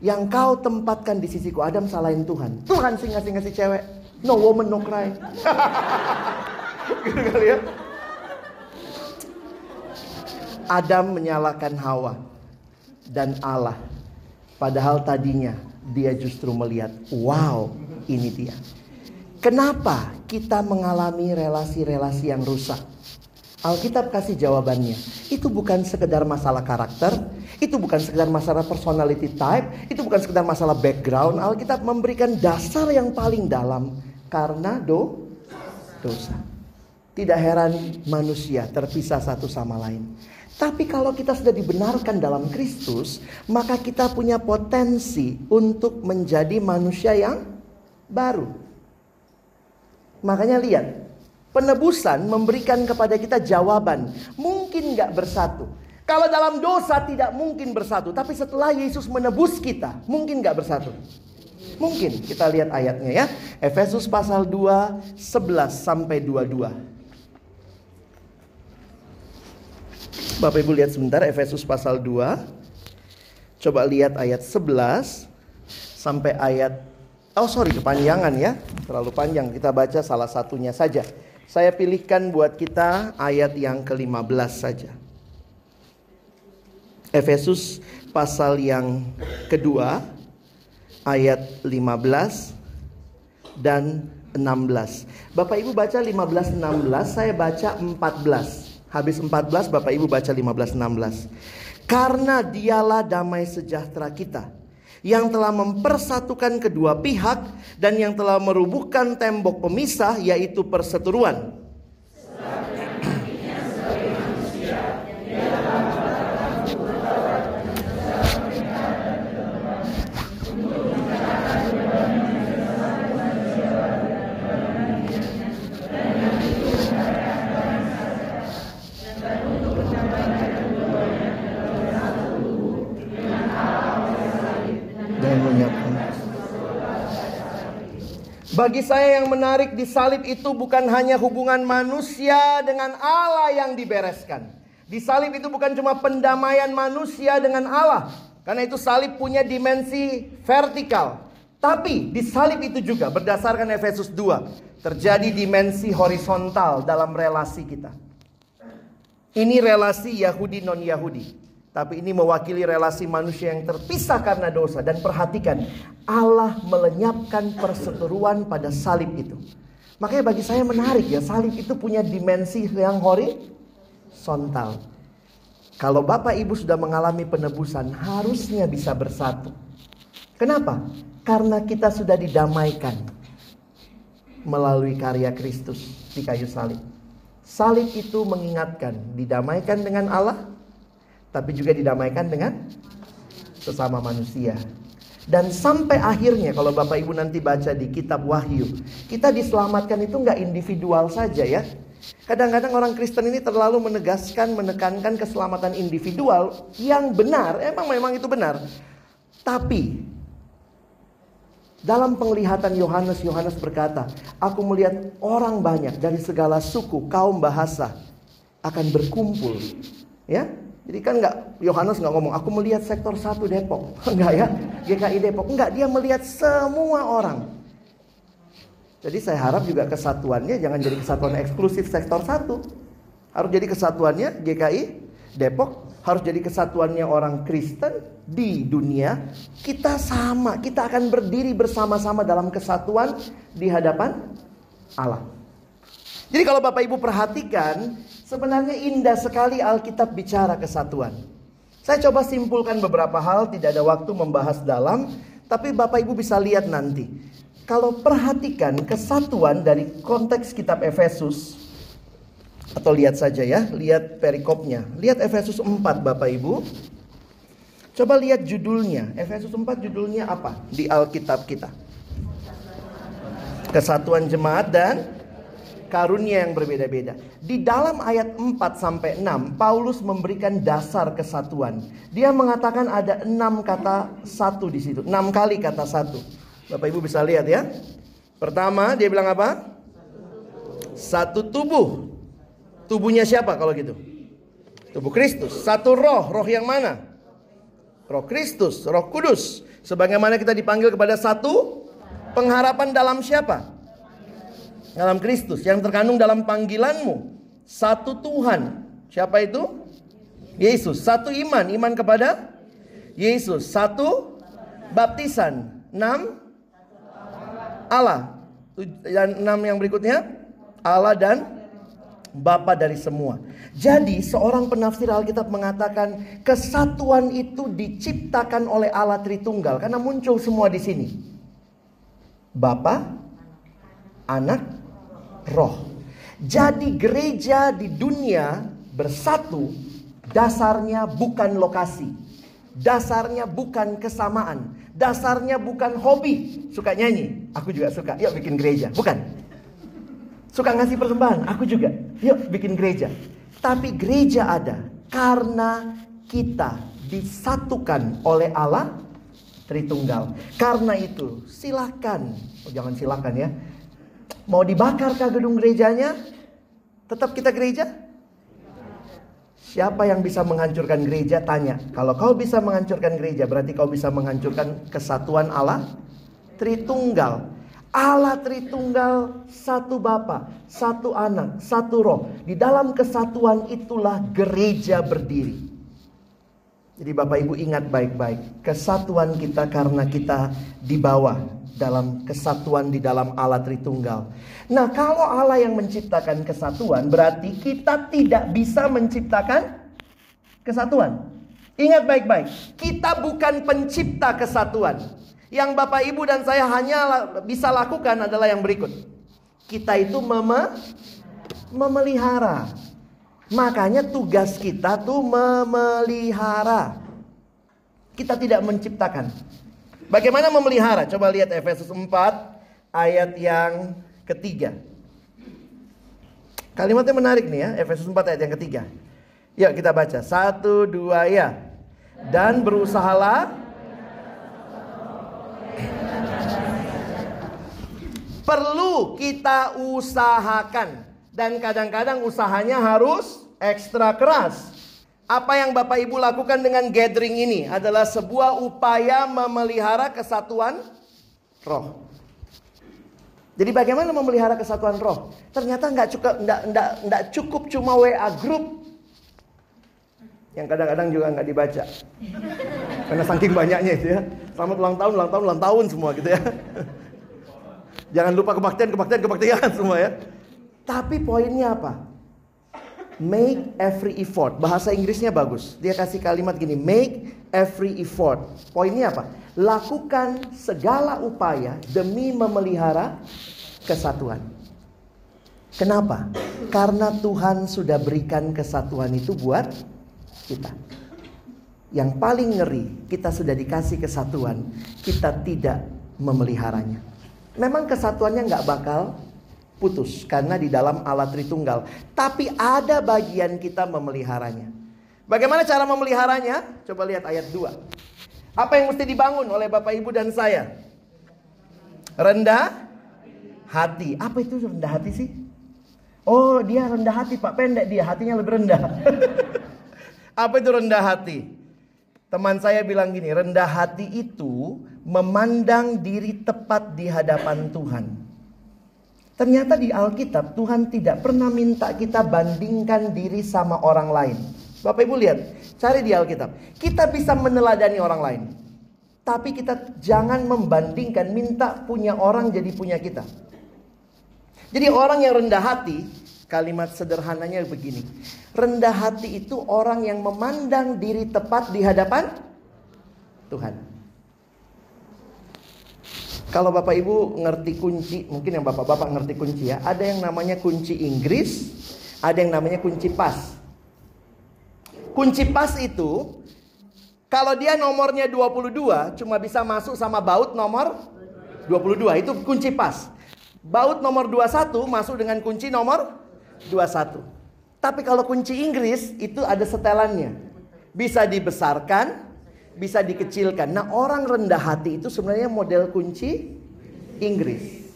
Yang kau tempatkan di sisiku. Adam salahin Tuhan. Tuhan sih ngasih-ngasih cewek. No woman no cry. gitu kali ya. Adam menyalahkan Hawa dan Allah. Padahal tadinya dia justru melihat, wow, ini dia. Kenapa kita mengalami relasi-relasi yang rusak? Alkitab kasih jawabannya. Itu bukan sekedar masalah karakter, itu bukan sekedar masalah personality type, itu bukan sekedar masalah background. Alkitab memberikan dasar yang paling dalam karena do dosa. Tidak heran manusia terpisah satu sama lain. Tapi kalau kita sudah dibenarkan dalam Kristus, maka kita punya potensi untuk menjadi manusia yang baru. Makanya lihat, Penebusan memberikan kepada kita jawaban. Mungkin nggak bersatu. Kalau dalam dosa tidak mungkin bersatu. Tapi setelah Yesus menebus kita, mungkin nggak bersatu. Mungkin. Kita lihat ayatnya ya. Efesus pasal 2, 11 sampai 22. Bapak Ibu lihat sebentar Efesus pasal 2. Coba lihat ayat 11 sampai ayat Oh sorry kepanjangan ya Terlalu panjang kita baca salah satunya saja saya pilihkan buat kita ayat yang ke-15 saja. Efesus pasal yang kedua ayat 15 dan 16. Bapak Ibu baca 15 16, saya baca 14. Habis 14 Bapak Ibu baca 15 16. Karena dialah damai sejahtera kita yang telah mempersatukan kedua pihak dan yang telah merubuhkan tembok pemisah yaitu perseteruan. Bagi saya yang menarik di salib itu bukan hanya hubungan manusia dengan Allah yang dibereskan. Di salib itu bukan cuma pendamaian manusia dengan Allah. Karena itu salib punya dimensi vertikal. Tapi di salib itu juga berdasarkan Efesus 2 terjadi dimensi horizontal dalam relasi kita. Ini relasi Yahudi non Yahudi. Tapi ini mewakili relasi manusia yang terpisah karena dosa. Dan perhatikan, Allah melenyapkan perseteruan pada salib itu. Makanya bagi saya menarik ya, salib itu punya dimensi yang horizontal. Kalau Bapak Ibu sudah mengalami penebusan, harusnya bisa bersatu. Kenapa? Karena kita sudah didamaikan melalui karya Kristus di kayu salib. Salib itu mengingatkan, didamaikan dengan Allah, tapi juga didamaikan dengan sesama manusia. Dan sampai akhirnya kalau Bapak Ibu nanti baca di kitab Wahyu, kita diselamatkan itu nggak individual saja ya. Kadang-kadang orang Kristen ini terlalu menegaskan, menekankan keselamatan individual yang benar, emang memang itu benar. Tapi dalam penglihatan Yohanes, Yohanes berkata, "Aku melihat orang banyak dari segala suku, kaum, bahasa akan berkumpul." Ya, jadi kan nggak Yohanes nggak ngomong, aku melihat sektor satu Depok, [LAUGHS] enggak ya, GKI Depok, enggak dia melihat semua orang. Jadi saya harap juga kesatuannya jangan jadi kesatuan eksklusif sektor satu, harus jadi kesatuannya GKI Depok, harus jadi kesatuannya orang Kristen di dunia. Kita sama, kita akan berdiri bersama-sama dalam kesatuan di hadapan Allah. Jadi kalau Bapak Ibu perhatikan, Sebenarnya indah sekali Alkitab bicara kesatuan. Saya coba simpulkan beberapa hal, tidak ada waktu membahas dalam, tapi Bapak Ibu bisa lihat nanti. Kalau perhatikan kesatuan dari konteks kitab Efesus, atau lihat saja ya, lihat perikopnya. Lihat Efesus 4 Bapak Ibu. Coba lihat judulnya. Efesus 4 judulnya apa di Alkitab kita? Kesatuan jemaat dan karunia yang berbeda-beda. Di dalam ayat 4 sampai 6, Paulus memberikan dasar kesatuan. Dia mengatakan ada enam kata satu di situ, enam kali kata satu. Bapak Ibu bisa lihat ya. Pertama, dia bilang apa? Satu tubuh. Tubuhnya siapa kalau gitu? Tubuh Kristus. Satu roh, roh yang mana? Roh Kristus, Roh Kudus. Sebagaimana kita dipanggil kepada satu pengharapan dalam siapa? Dalam Kristus yang terkandung dalam panggilanmu. Satu Tuhan. Siapa itu? Yesus. Satu iman, iman kepada Yesus. Satu baptisan. Enam Allah. Dan enam yang berikutnya Allah dan Bapa dari semua. Jadi seorang penafsir Alkitab mengatakan kesatuan itu diciptakan oleh Allah Tritunggal karena muncul semua di sini. Bapa, Anak, roh. Jadi gereja di dunia bersatu dasarnya bukan lokasi. Dasarnya bukan kesamaan. Dasarnya bukan hobi. Suka nyanyi. Aku juga suka. Yuk bikin gereja. Bukan. Suka ngasih persembahan. Aku juga. Yuk bikin gereja. Tapi gereja ada. Karena kita disatukan oleh Allah Tritunggal. Karena itu silakan. Oh, jangan silakan ya Mau dibakarkah gedung gerejanya? Tetap kita gereja? Siapa yang bisa menghancurkan gereja? Tanya. Kalau kau bisa menghancurkan gereja, berarti kau bisa menghancurkan kesatuan Allah Tritunggal. Allah Tritunggal satu Bapa, satu anak, satu roh. Di dalam kesatuan itulah gereja berdiri. Jadi Bapak Ibu ingat baik-baik, kesatuan kita karena kita di bawah dalam kesatuan di dalam Allah Tritunggal. Nah, kalau Allah yang menciptakan kesatuan, berarti kita tidak bisa menciptakan kesatuan. Ingat baik-baik, kita bukan pencipta kesatuan. Yang Bapak Ibu dan saya hanya bisa lakukan adalah yang berikut. Kita itu meme, memelihara. Makanya tugas kita tuh memelihara. Kita tidak menciptakan. Bagaimana memelihara? Coba lihat Efesus 4 ayat yang ketiga. Kalimatnya menarik nih ya, Efesus 4 ayat yang ketiga. Yuk kita baca. Satu, dua, ya. Dan berusahalah perlu kita usahakan dan kadang-kadang usahanya harus ekstra keras. Apa yang Bapak Ibu lakukan dengan gathering ini adalah sebuah upaya memelihara kesatuan roh. Jadi bagaimana memelihara kesatuan roh? Ternyata nggak cukup nggak, nggak, nggak cukup cuma WA grup yang kadang-kadang juga nggak dibaca. Karena saking banyaknya itu ya. Selamat ulang tahun, ulang tahun, ulang tahun semua gitu ya. Jangan lupa kebaktian, kebaktian, kebaktian semua ya. Tapi poinnya apa? Make every effort. Bahasa Inggrisnya bagus. Dia kasih kalimat gini, make every effort. Poinnya apa? Lakukan segala upaya demi memelihara kesatuan. Kenapa? Karena Tuhan sudah berikan kesatuan itu buat kita. Yang paling ngeri, kita sudah dikasih kesatuan, kita tidak memeliharanya. Memang kesatuannya nggak bakal putus karena di dalam alat Tritunggal. Tapi ada bagian kita memeliharanya. Bagaimana cara memeliharanya? Coba lihat ayat 2. Apa yang mesti dibangun oleh Bapak Ibu dan saya? Rendah hati. Apa itu rendah hati sih? Oh, dia rendah hati, Pak. Pendek dia, hatinya lebih rendah. [LAUGHS] Apa itu rendah hati? Teman saya bilang gini, rendah hati itu memandang diri tepat di hadapan Tuhan. Ternyata di Alkitab Tuhan tidak pernah minta kita bandingkan diri sama orang lain. Bapak Ibu lihat, cari di Alkitab. Kita bisa meneladani orang lain. Tapi kita jangan membandingkan minta punya orang jadi punya kita. Jadi orang yang rendah hati, kalimat sederhananya begini. Rendah hati itu orang yang memandang diri tepat di hadapan Tuhan. Kalau Bapak Ibu ngerti kunci, mungkin yang Bapak-bapak ngerti kunci ya. Ada yang namanya kunci Inggris, ada yang namanya kunci pas. Kunci pas itu kalau dia nomornya 22 cuma bisa masuk sama baut nomor 22 itu kunci pas. Baut nomor 21 masuk dengan kunci nomor 21. Tapi kalau kunci Inggris itu ada setelannya. Bisa dibesarkan, bisa dikecilkan. Nah, orang rendah hati itu sebenarnya model kunci Inggris.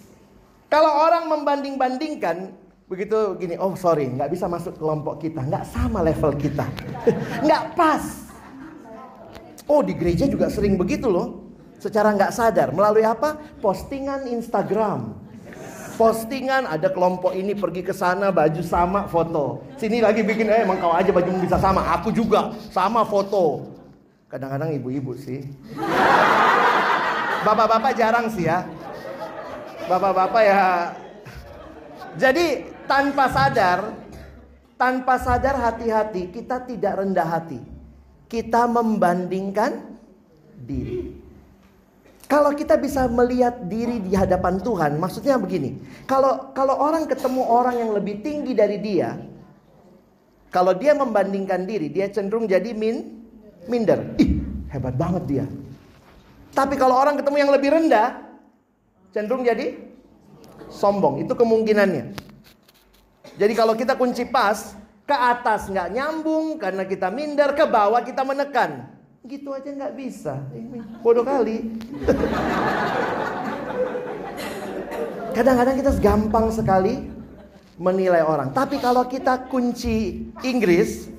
Kalau orang membanding-bandingkan, begitu gini, oh sorry, nggak bisa masuk kelompok kita, nggak sama level kita, [LAUGHS] nggak pas. Oh di gereja juga sering begitu loh, secara nggak sadar melalui apa? Postingan Instagram. Postingan ada kelompok ini pergi ke sana baju sama foto. Sini lagi bikin eh emang kau aja baju bisa sama, aku juga sama foto. Kadang-kadang ibu-ibu sih. Bapak-bapak jarang sih ya. Bapak-bapak ya. Jadi tanpa sadar, tanpa sadar hati-hati kita tidak rendah hati. Kita membandingkan diri. Kalau kita bisa melihat diri di hadapan Tuhan, maksudnya begini. Kalau kalau orang ketemu orang yang lebih tinggi dari dia, kalau dia membandingkan diri, dia cenderung jadi min minder. Ih, hebat banget dia. Tapi kalau orang ketemu yang lebih rendah, cenderung jadi sombong. Itu kemungkinannya. Jadi kalau kita kunci pas, ke atas nggak nyambung karena kita minder, ke bawah kita menekan. Gitu aja nggak bisa. Bodoh kali. [LAUGHS] Kadang-kadang kita gampang sekali menilai orang. Tapi kalau kita kunci Inggris,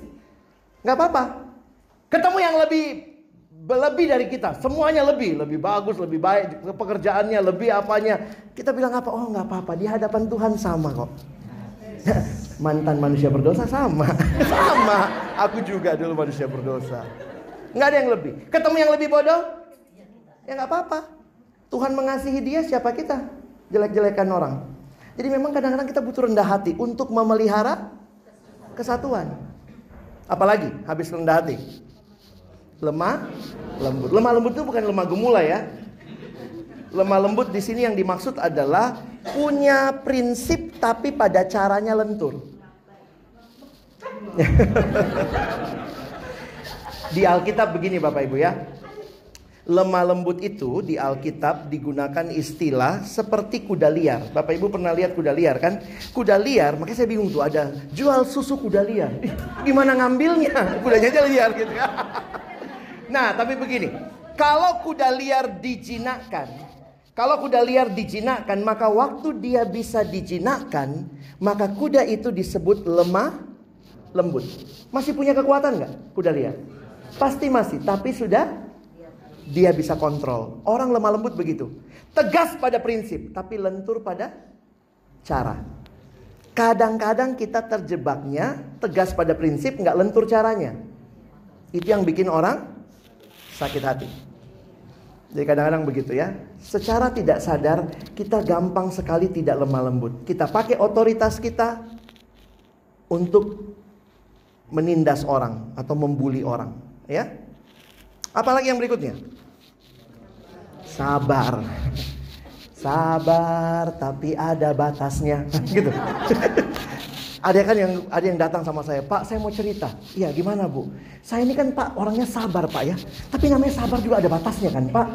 nggak apa-apa. Ketemu yang lebih lebih dari kita, semuanya lebih, lebih bagus, lebih baik, pekerjaannya lebih apanya. Kita bilang apa? Oh nggak apa-apa, di hadapan Tuhan sama kok. [LAUGHS] Mantan manusia berdosa sama, [LAUGHS] sama. Aku juga dulu manusia berdosa. Nggak ada yang lebih. Ketemu yang lebih bodoh, ya nggak apa-apa. Tuhan mengasihi dia, siapa kita? Jelek-jelekan orang. Jadi memang kadang-kadang kita butuh rendah hati untuk memelihara kesatuan. Apalagi habis rendah hati lemah lembut. Lemah lembut itu bukan lemah gemula ya. Lemah lembut di sini yang dimaksud adalah punya prinsip tapi pada caranya lentur. [LAUGHS] di Alkitab begini Bapak Ibu ya. Lemah lembut itu di Alkitab digunakan istilah seperti kuda liar. Bapak Ibu pernah lihat kuda liar kan? Kuda liar, makanya saya bingung tuh ada jual susu kuda liar. Gimana ngambilnya? [LAUGHS] Kudanya aja liar gitu ya. Nah, tapi begini, kalau kuda liar dijinakkan, kalau kuda liar dijinakkan, maka waktu dia bisa dijinakkan, maka kuda itu disebut lemah lembut. Masih punya kekuatan nggak? Udah lihat. Pasti masih, tapi sudah dia bisa kontrol. Orang lemah lembut begitu. Tegas pada prinsip, tapi lentur pada cara. Kadang-kadang kita terjebaknya tegas pada prinsip, nggak lentur caranya. Itu yang bikin orang sakit hati. Jadi kadang-kadang begitu ya. Secara tidak sadar kita gampang sekali tidak lemah lembut. Kita pakai otoritas kita untuk menindas orang atau membuli orang, ya. Apalagi yang berikutnya? Sabar. Sabar tapi ada batasnya [LAUGHS] gitu. Ada kan yang ada yang datang sama saya, "Pak, saya mau cerita." "Iya, gimana, Bu?" "Saya ini kan, Pak, orangnya sabar, Pak ya. Tapi namanya sabar juga ada batasnya kan, Pak."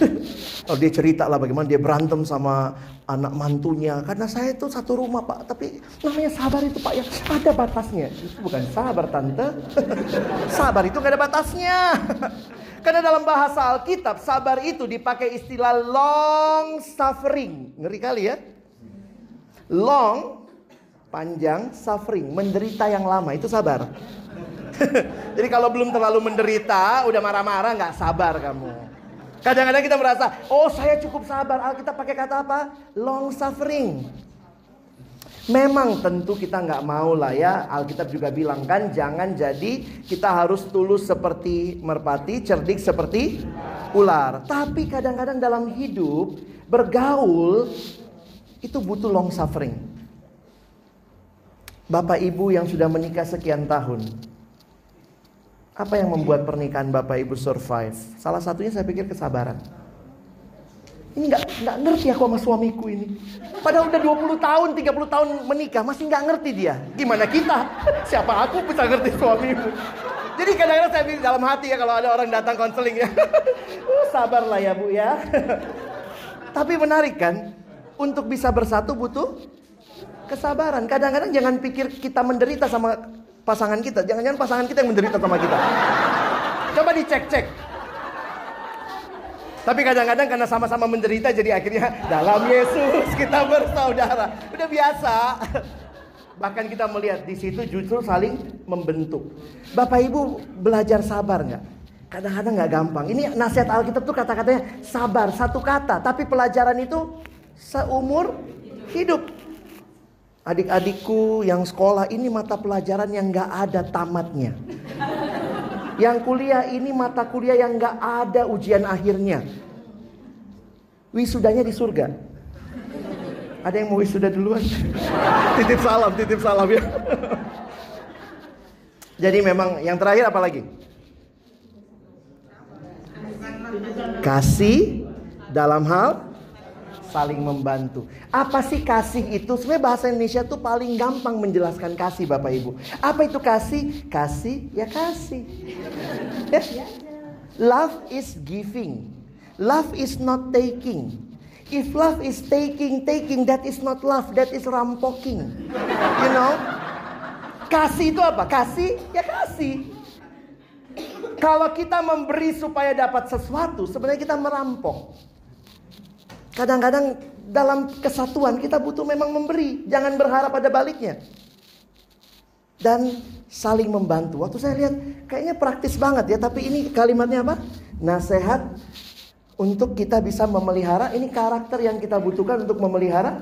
[LAUGHS] oh, dia cerita lah bagaimana dia berantem sama anak mantunya karena saya itu satu rumah, Pak. Tapi namanya sabar itu, Pak ya, ada batasnya. Itu bukan sabar, Tante. [LAUGHS] sabar itu gak ada batasnya. [LAUGHS] Karena dalam bahasa Alkitab sabar itu dipakai istilah long suffering. Ngeri kali ya. Long panjang suffering, menderita yang lama itu sabar. [LAUGHS] Jadi kalau belum terlalu menderita, udah marah-marah nggak sabar kamu. Kadang-kadang kita merasa, oh saya cukup sabar. Alkitab pakai kata apa? Long suffering. Memang tentu kita nggak mau lah ya. Alkitab juga bilang kan jangan jadi kita harus tulus seperti merpati, cerdik seperti ular. Tapi kadang-kadang dalam hidup bergaul itu butuh long suffering. Bapak Ibu yang sudah menikah sekian tahun. Apa yang membuat pernikahan Bapak Ibu survive? Salah satunya saya pikir kesabaran. Ini nggak nggak ngerti aku sama suamiku ini. Padahal udah 20 tahun, 30 tahun menikah masih nggak ngerti dia. Gimana kita? Siapa aku bisa ngerti suamimu? Jadi kadang-kadang saya bilang dalam hati ya kalau ada orang datang konseling ya. [LAUGHS] Uh, sabarlah ya Bu ya. [LAUGHS] Tapi menarik kan? Untuk bisa bersatu butuh kesabaran. Kadang-kadang jangan pikir kita menderita sama pasangan kita. Jangan-jangan pasangan kita yang menderita sama kita. Coba dicek-cek. Tapi kadang-kadang karena sama-sama menderita jadi akhirnya dalam Yesus kita bersaudara. Udah biasa. Bahkan kita melihat di situ justru saling membentuk. Bapak Ibu belajar sabar nggak? Kadang-kadang nggak gampang. Ini nasihat Alkitab tuh kata-katanya sabar satu kata, tapi pelajaran itu seumur hidup. Adik-adikku yang sekolah ini mata pelajaran yang nggak ada tamatnya. Yang kuliah ini mata kuliah yang nggak ada ujian akhirnya. Wisudanya di surga. Ada yang mau wisuda duluan? [LAUGHS] titip salam, titip salam ya. Jadi memang yang terakhir apa lagi? Kasih dalam hal saling membantu. Apa sih kasih itu? Sebenarnya bahasa Indonesia tuh paling gampang menjelaskan kasih Bapak Ibu. Apa itu kasih? Kasih ya kasih. [LAUGHS] Love is giving. Love is not taking. If love is taking, taking, that is not love, that is rampoking. You know? Kasih itu apa? Kasih ya kasih. Kalau kita memberi supaya dapat sesuatu, sebenarnya kita merampok. Kadang-kadang dalam kesatuan kita butuh memang memberi, jangan berharap ada baliknya. Dan saling membantu. Waktu saya lihat kayaknya praktis banget ya, tapi ini kalimatnya apa? Nasihat untuk kita bisa memelihara ini karakter yang kita butuhkan untuk memelihara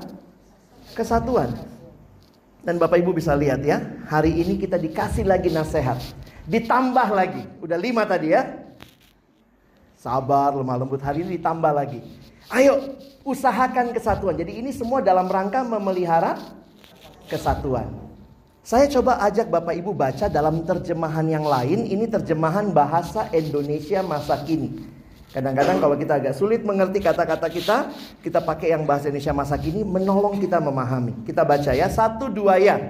kesatuan. Dan Bapak Ibu bisa lihat ya, hari ini kita dikasih lagi nasihat. Ditambah lagi, udah lima tadi ya. Sabar, lemah lembut, hari ini ditambah lagi. Ayo usahakan kesatuan. Jadi ini semua dalam rangka memelihara kesatuan. Saya coba ajak Bapak Ibu baca dalam terjemahan yang lain. Ini terjemahan bahasa Indonesia masa kini. Kadang-kadang kalau kita agak sulit mengerti kata-kata kita, kita pakai yang bahasa Indonesia masa kini menolong kita memahami. Kita baca ya, satu dua ya.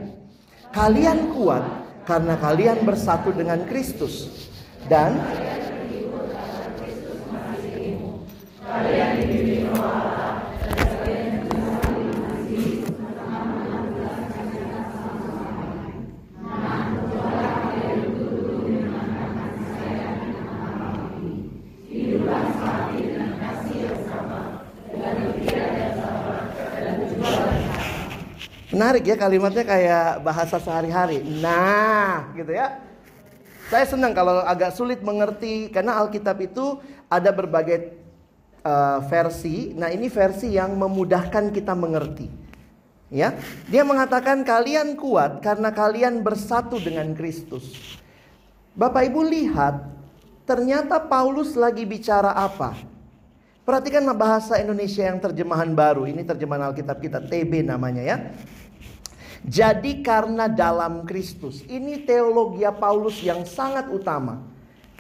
Kalian kuat karena kalian bersatu dengan Kristus. Dan Menarik ya kalimatnya kayak bahasa sehari-hari. Nah, gitu ya. Saya senang kalau agak sulit mengerti karena Alkitab itu ada berbagai uh, versi. Nah, ini versi yang memudahkan kita mengerti. Ya, dia mengatakan kalian kuat karena kalian bersatu dengan Kristus. Bapak Ibu lihat, ternyata Paulus lagi bicara apa? Perhatikan bahasa Indonesia yang terjemahan baru. Ini terjemahan Alkitab kita, TB namanya ya. Jadi karena dalam Kristus. Ini teologi Paulus yang sangat utama.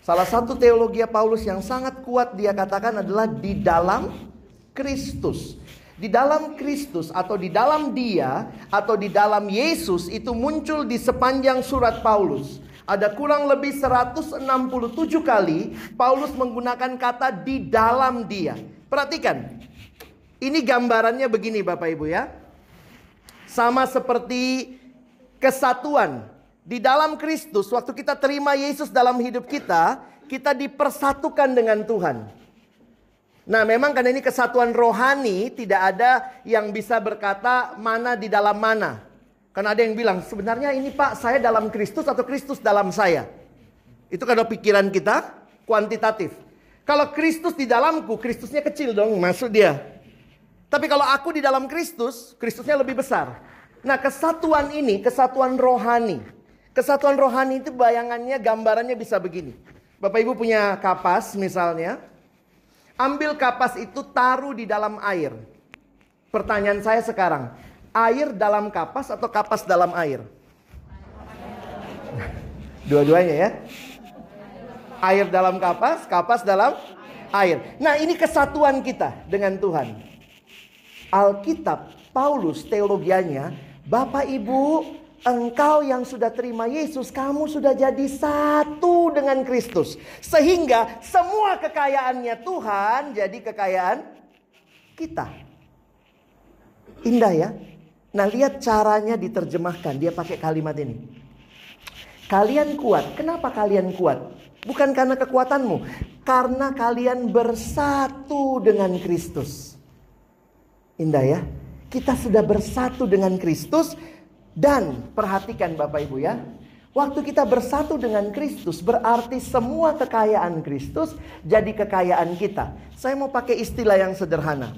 Salah satu teologi Paulus yang sangat kuat dia katakan adalah di dalam Kristus. Di dalam Kristus atau di dalam dia atau di dalam Yesus itu muncul di sepanjang surat Paulus. Ada kurang lebih 167 kali Paulus menggunakan kata di dalam dia. Perhatikan. Ini gambarannya begini Bapak Ibu ya. Sama seperti kesatuan di dalam Kristus, waktu kita terima Yesus dalam hidup kita, kita dipersatukan dengan Tuhan. Nah, memang karena ini kesatuan rohani, tidak ada yang bisa berkata mana di dalam mana. Karena ada yang bilang, sebenarnya ini Pak, saya dalam Kristus atau Kristus dalam saya. Itu kalau pikiran kita kuantitatif. Kalau Kristus di dalamku, Kristusnya kecil dong, masuk dia. Tapi kalau aku di dalam Kristus, Kristusnya lebih besar. Nah kesatuan ini, kesatuan rohani. Kesatuan rohani itu bayangannya, gambarannya bisa begini. Bapak Ibu punya kapas misalnya. Ambil kapas itu taruh di dalam air. Pertanyaan saya sekarang, air dalam kapas atau kapas dalam air? Dua-duanya ya. Air dalam kapas, kapas dalam air. Nah ini kesatuan kita dengan Tuhan. Alkitab, Paulus teologianya, Bapak Ibu, engkau yang sudah terima Yesus, kamu sudah jadi satu dengan Kristus. Sehingga semua kekayaannya Tuhan jadi kekayaan kita. Indah ya. Nah lihat caranya diterjemahkan. Dia pakai kalimat ini. Kalian kuat. Kenapa kalian kuat? Bukan karena kekuatanmu. Karena kalian bersatu dengan Kristus. Indah ya. Kita sudah bersatu dengan Kristus dan perhatikan Bapak Ibu ya. Waktu kita bersatu dengan Kristus berarti semua kekayaan Kristus jadi kekayaan kita. Saya mau pakai istilah yang sederhana.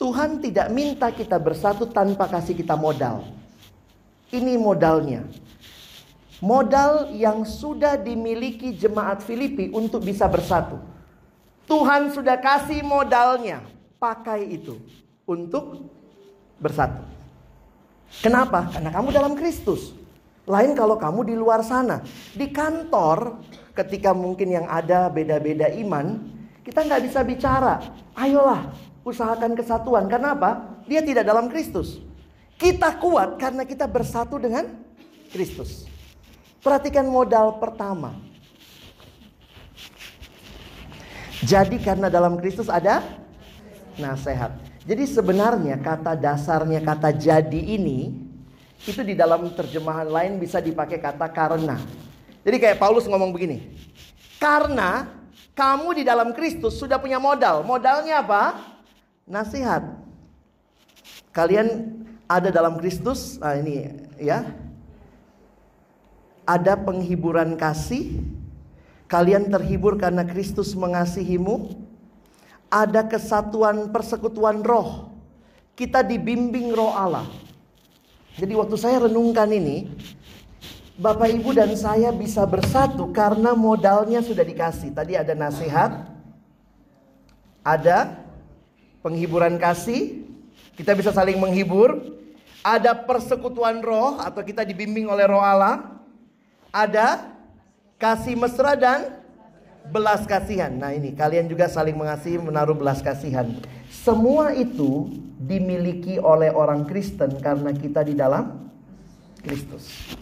Tuhan tidak minta kita bersatu tanpa kasih kita modal. Ini modalnya. Modal yang sudah dimiliki jemaat Filipi untuk bisa bersatu. Tuhan sudah kasih modalnya. Pakai itu untuk bersatu. Kenapa? Karena kamu dalam Kristus. Lain kalau kamu di luar sana. Di kantor, ketika mungkin yang ada beda-beda iman, kita nggak bisa bicara. Ayolah, usahakan kesatuan. Kenapa? Dia tidak dalam Kristus. Kita kuat karena kita bersatu dengan Kristus. Perhatikan modal pertama. Jadi karena dalam Kristus ada nasihat. Jadi sebenarnya kata dasarnya kata jadi ini itu di dalam terjemahan lain bisa dipakai kata karena. Jadi kayak Paulus ngomong begini. Karena kamu di dalam Kristus sudah punya modal. Modalnya apa? Nasihat. Kalian ada dalam Kristus, nah ini ya. Ada penghiburan kasih. Kalian terhibur karena Kristus mengasihimu ada kesatuan persekutuan roh. Kita dibimbing roh Allah. Jadi waktu saya renungkan ini, Bapak Ibu dan saya bisa bersatu karena modalnya sudah dikasih. Tadi ada nasihat, ada penghiburan kasih, kita bisa saling menghibur, ada persekutuan roh atau kita dibimbing oleh roh Allah, ada kasih mesra dan belas kasihan. Nah ini kalian juga saling mengasihi menaruh belas kasihan. Semua itu dimiliki oleh orang Kristen karena kita di dalam Kristus.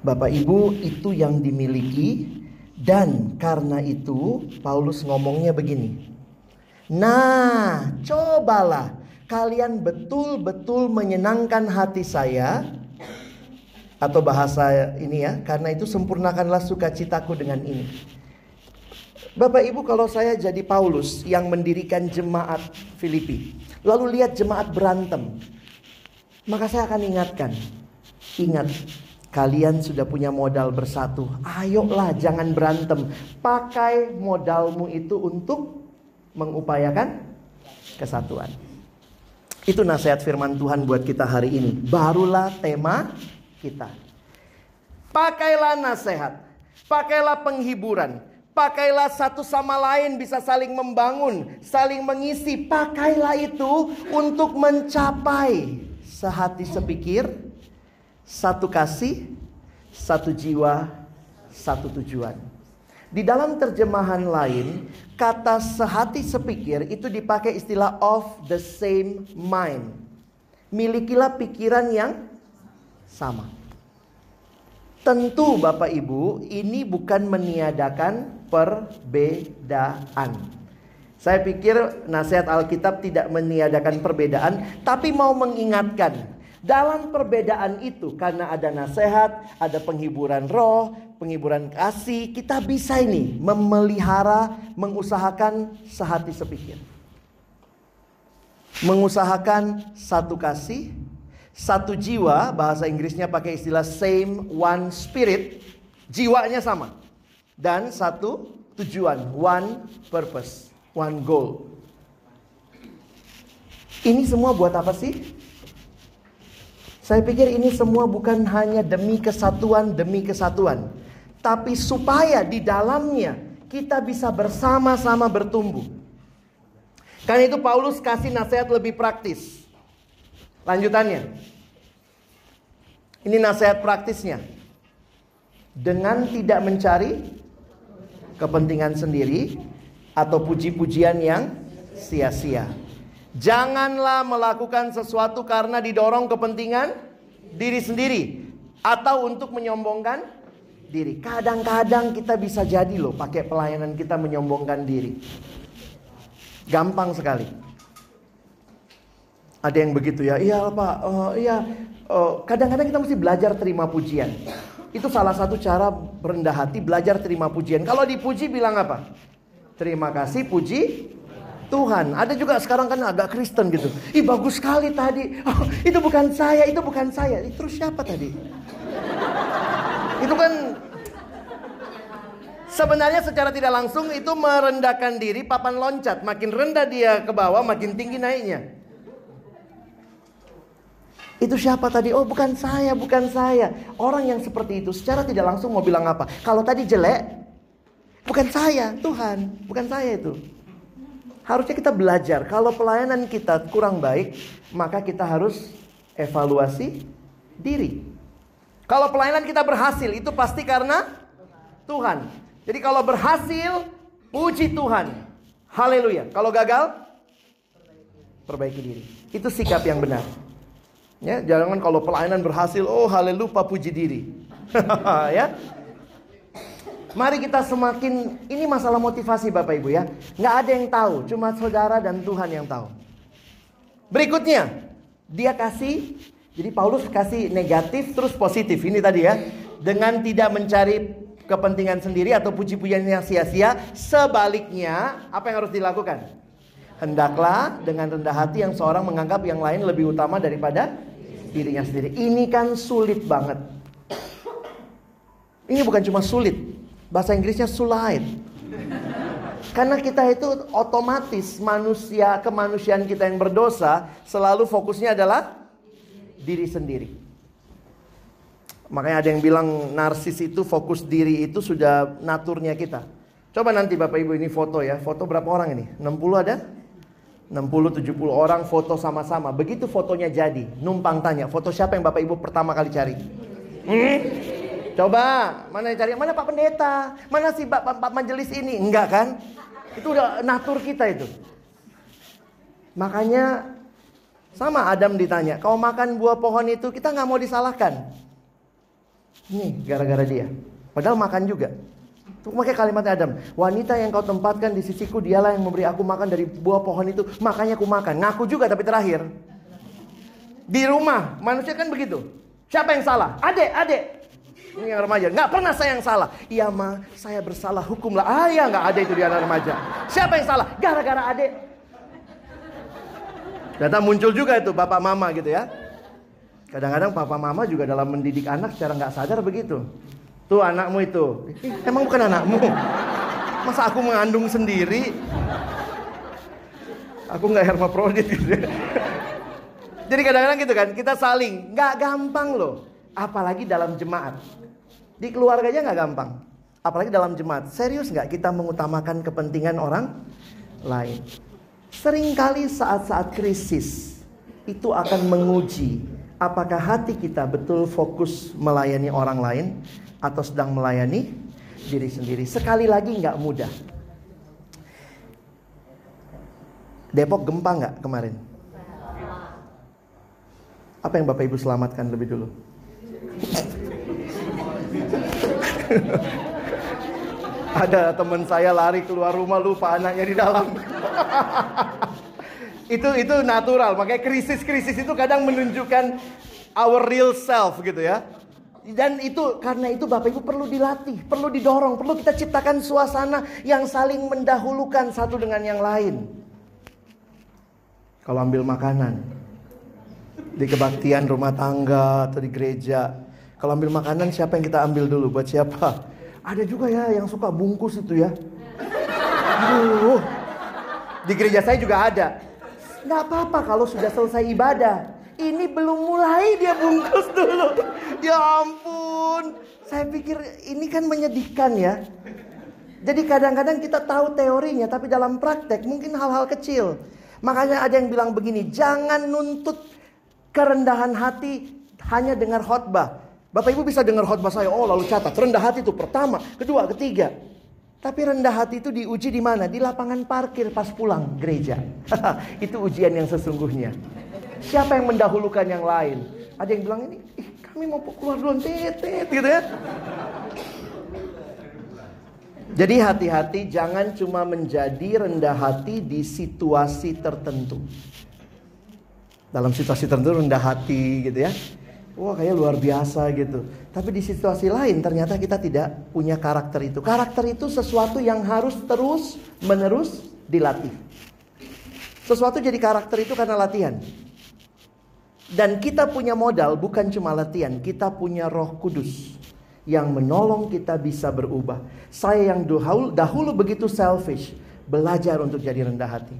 Bapak Ibu itu yang dimiliki dan karena itu Paulus ngomongnya begini. Nah, cobalah kalian betul-betul menyenangkan hati saya atau bahasa ini ya, karena itu sempurnakanlah sukacitaku dengan ini. Bapak Ibu kalau saya jadi Paulus yang mendirikan jemaat Filipi, lalu lihat jemaat berantem. Maka saya akan ingatkan. Ingat, kalian sudah punya modal bersatu. Ayolah jangan berantem. Pakai modalmu itu untuk mengupayakan kesatuan. Itu nasihat firman Tuhan buat kita hari ini. Barulah tema kita. Pakailah nasihat. Pakailah penghiburan. Pakailah satu sama lain bisa saling membangun, saling mengisi. Pakailah itu untuk mencapai sehati sepikir, satu kasih, satu jiwa, satu tujuan. Di dalam terjemahan lain, kata sehati sepikir itu dipakai istilah of the same mind. Milikilah pikiran yang sama. Tentu Bapak Ibu, ini bukan meniadakan perbedaan. Saya pikir nasihat Alkitab tidak meniadakan perbedaan, tapi mau mengingatkan dalam perbedaan itu karena ada nasihat, ada penghiburan roh, penghiburan kasih, kita bisa ini memelihara, mengusahakan sehati sepikir. Mengusahakan satu kasih, satu jiwa, bahasa Inggrisnya pakai istilah same one spirit, jiwanya sama. Dan satu tujuan, one purpose, one goal. Ini semua buat apa sih? Saya pikir ini semua bukan hanya demi kesatuan demi kesatuan, tapi supaya di dalamnya kita bisa bersama-sama bertumbuh. Karena itu Paulus kasih nasihat lebih praktis. Lanjutannya. Ini nasihat praktisnya. Dengan tidak mencari kepentingan sendiri atau puji-pujian yang sia-sia. Janganlah melakukan sesuatu karena didorong kepentingan diri sendiri atau untuk menyombongkan diri. Kadang-kadang kita bisa jadi loh pakai pelayanan kita menyombongkan diri. Gampang sekali. Ada yang begitu ya, iya pak, uh, iya. Uh, kadang-kadang kita mesti belajar terima pujian. Itu salah satu cara berendah hati, belajar terima pujian. Kalau dipuji bilang apa? Terima kasih, puji Tuhan. Ada juga sekarang kan agak Kristen gitu. Ih bagus sekali tadi. Oh, itu bukan saya, itu bukan saya. Terus siapa tadi? itu kan Sebenarnya secara tidak langsung itu merendahkan diri papan loncat. Makin rendah dia ke bawah, makin tinggi naiknya. Itu siapa tadi? Oh bukan saya, bukan saya. Orang yang seperti itu secara tidak langsung mau bilang apa? Kalau tadi jelek, bukan saya, Tuhan. Bukan saya itu. Harusnya kita belajar. Kalau pelayanan kita kurang baik, maka kita harus evaluasi diri. Kalau pelayanan kita berhasil, itu pasti karena Tuhan. Jadi kalau berhasil, puji Tuhan. Haleluya. Kalau gagal, perbaiki diri. Itu sikap yang benar. Ya, jangan kalau pelayanan berhasil, oh haleluya puji diri. [LAUGHS] ya. Mari kita semakin ini masalah motivasi Bapak Ibu ya. Nggak ada yang tahu, cuma saudara dan Tuhan yang tahu. Berikutnya, dia kasih jadi Paulus kasih negatif terus positif. Ini tadi ya. Dengan tidak mencari kepentingan sendiri atau puji-pujian yang sia-sia, sebaliknya apa yang harus dilakukan? Hendaklah dengan rendah hati yang seorang menganggap yang lain lebih utama daripada dirinya sendiri. Ini kan sulit banget. Ini bukan cuma sulit, bahasa Inggrisnya sulit. Karena kita itu otomatis manusia, kemanusiaan kita yang berdosa selalu fokusnya adalah diri sendiri. Makanya ada yang bilang narsis itu fokus diri itu sudah naturnya kita. Coba nanti Bapak Ibu ini foto ya. Foto berapa orang ini? 60 ada? 60-70 orang foto sama-sama. Begitu fotonya jadi, numpang tanya, foto siapa yang Bapak Ibu pertama kali cari? Hmm? Coba, mana yang cari? Mana Pak Pendeta? Mana si Pak, Pak, Majelis ini? Enggak kan? Itu udah natur kita itu. Makanya sama Adam ditanya, kau makan buah pohon itu kita nggak mau disalahkan. Nih gara-gara dia. Padahal makan juga. Untuk pakai kalimat Adam, wanita yang kau tempatkan di sisiku dialah yang memberi aku makan dari buah pohon itu, makanya aku makan. Ngaku juga tapi terakhir. Di rumah, manusia kan begitu. Siapa yang salah? Adek, adek. Ini yang remaja. Nggak pernah saya yang salah. Iya ma, saya bersalah hukumlah. Ah ya nggak ada itu di anak remaja. Siapa yang salah? Gara-gara adek. Ternyata muncul juga itu bapak mama gitu ya. Kadang-kadang papa mama juga dalam mendidik anak secara nggak sadar begitu. Tuh anakmu itu, emang bukan anakmu. Masa aku mengandung sendiri? Aku nggak hermaprodit gitu. Jadi kadang-kadang gitu kan, kita saling, nggak gampang loh. Apalagi dalam jemaat. Di keluarga aja nggak gampang. Apalagi dalam jemaat. Serius nggak kita mengutamakan kepentingan orang lain? Seringkali saat-saat krisis itu akan menguji apakah hati kita betul fokus melayani orang lain atau sedang melayani diri sendiri. Sekali lagi nggak mudah. Depok gempa nggak kemarin? Apa yang Bapak Ibu selamatkan lebih dulu? [LAUGHS] Ada teman saya lari keluar rumah lupa anaknya di dalam. [LAUGHS] itu itu natural. Makanya krisis-krisis itu kadang menunjukkan our real self gitu ya. Dan itu karena itu Bapak Ibu perlu dilatih, perlu didorong, perlu kita ciptakan suasana yang saling mendahulukan satu dengan yang lain. Kalau ambil makanan di kebaktian rumah tangga atau di gereja, kalau ambil makanan siapa yang kita ambil dulu buat siapa? Ada juga ya yang suka bungkus itu ya. Aduh. Di gereja saya juga ada. Nggak apa-apa kalau sudah selesai ibadah. Ini belum mulai dia bungkus dulu. Ya ampun. Saya pikir ini kan menyedihkan ya. Jadi kadang-kadang kita tahu teorinya tapi dalam praktek mungkin hal-hal kecil. Makanya ada yang bilang begini, jangan nuntut kerendahan hati hanya dengar khotbah. Bapak Ibu bisa dengar khotbah saya, oh lalu catat rendah hati itu pertama, kedua, ketiga. Tapi rendah hati itu diuji di mana? Di lapangan parkir pas pulang gereja. [LAUGHS] itu ujian yang sesungguhnya. Siapa yang mendahulukan yang lain? Ada yang bilang ini, Ih, kami mau keluar duluan, tetet gitu ya. Jadi hati-hati jangan cuma menjadi rendah hati di situasi tertentu. Dalam situasi tertentu rendah hati gitu ya. Wah kayak luar biasa gitu. Tapi di situasi lain ternyata kita tidak punya karakter itu. Karakter itu sesuatu yang harus terus menerus dilatih. Sesuatu jadi karakter itu karena latihan. Dan kita punya modal bukan cuma latihan, kita punya Roh Kudus yang menolong kita bisa berubah. Saya yang dahulu, dahulu begitu selfish, belajar untuk jadi rendah hati.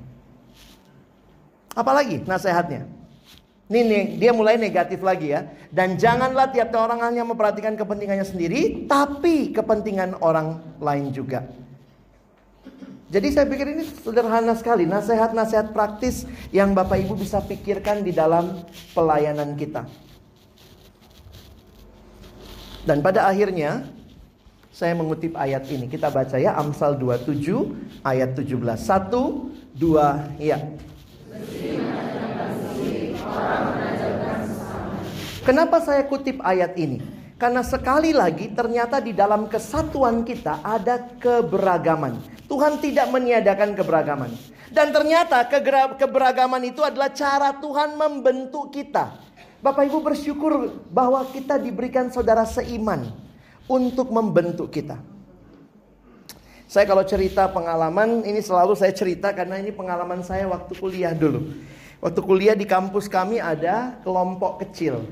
Apalagi nasihatnya? Ini nih, dia mulai negatif lagi ya. Dan janganlah tiap orang hanya memperhatikan kepentingannya sendiri, tapi kepentingan orang lain juga. Jadi saya pikir ini sederhana sekali, nasihat-nasihat praktis yang Bapak Ibu bisa pikirkan di dalam pelayanan kita. Dan pada akhirnya saya mengutip ayat ini. Kita baca ya Amsal 27 ayat 17. 1 2 ya. Kenapa saya kutip ayat ini? Karena sekali lagi ternyata di dalam kesatuan kita ada keberagaman. Tuhan tidak meniadakan keberagaman. Dan ternyata keberagaman itu adalah cara Tuhan membentuk kita. Bapak Ibu bersyukur bahwa kita diberikan saudara seiman untuk membentuk kita. Saya kalau cerita pengalaman ini selalu saya cerita karena ini pengalaman saya waktu kuliah dulu. Waktu kuliah di kampus kami ada kelompok kecil.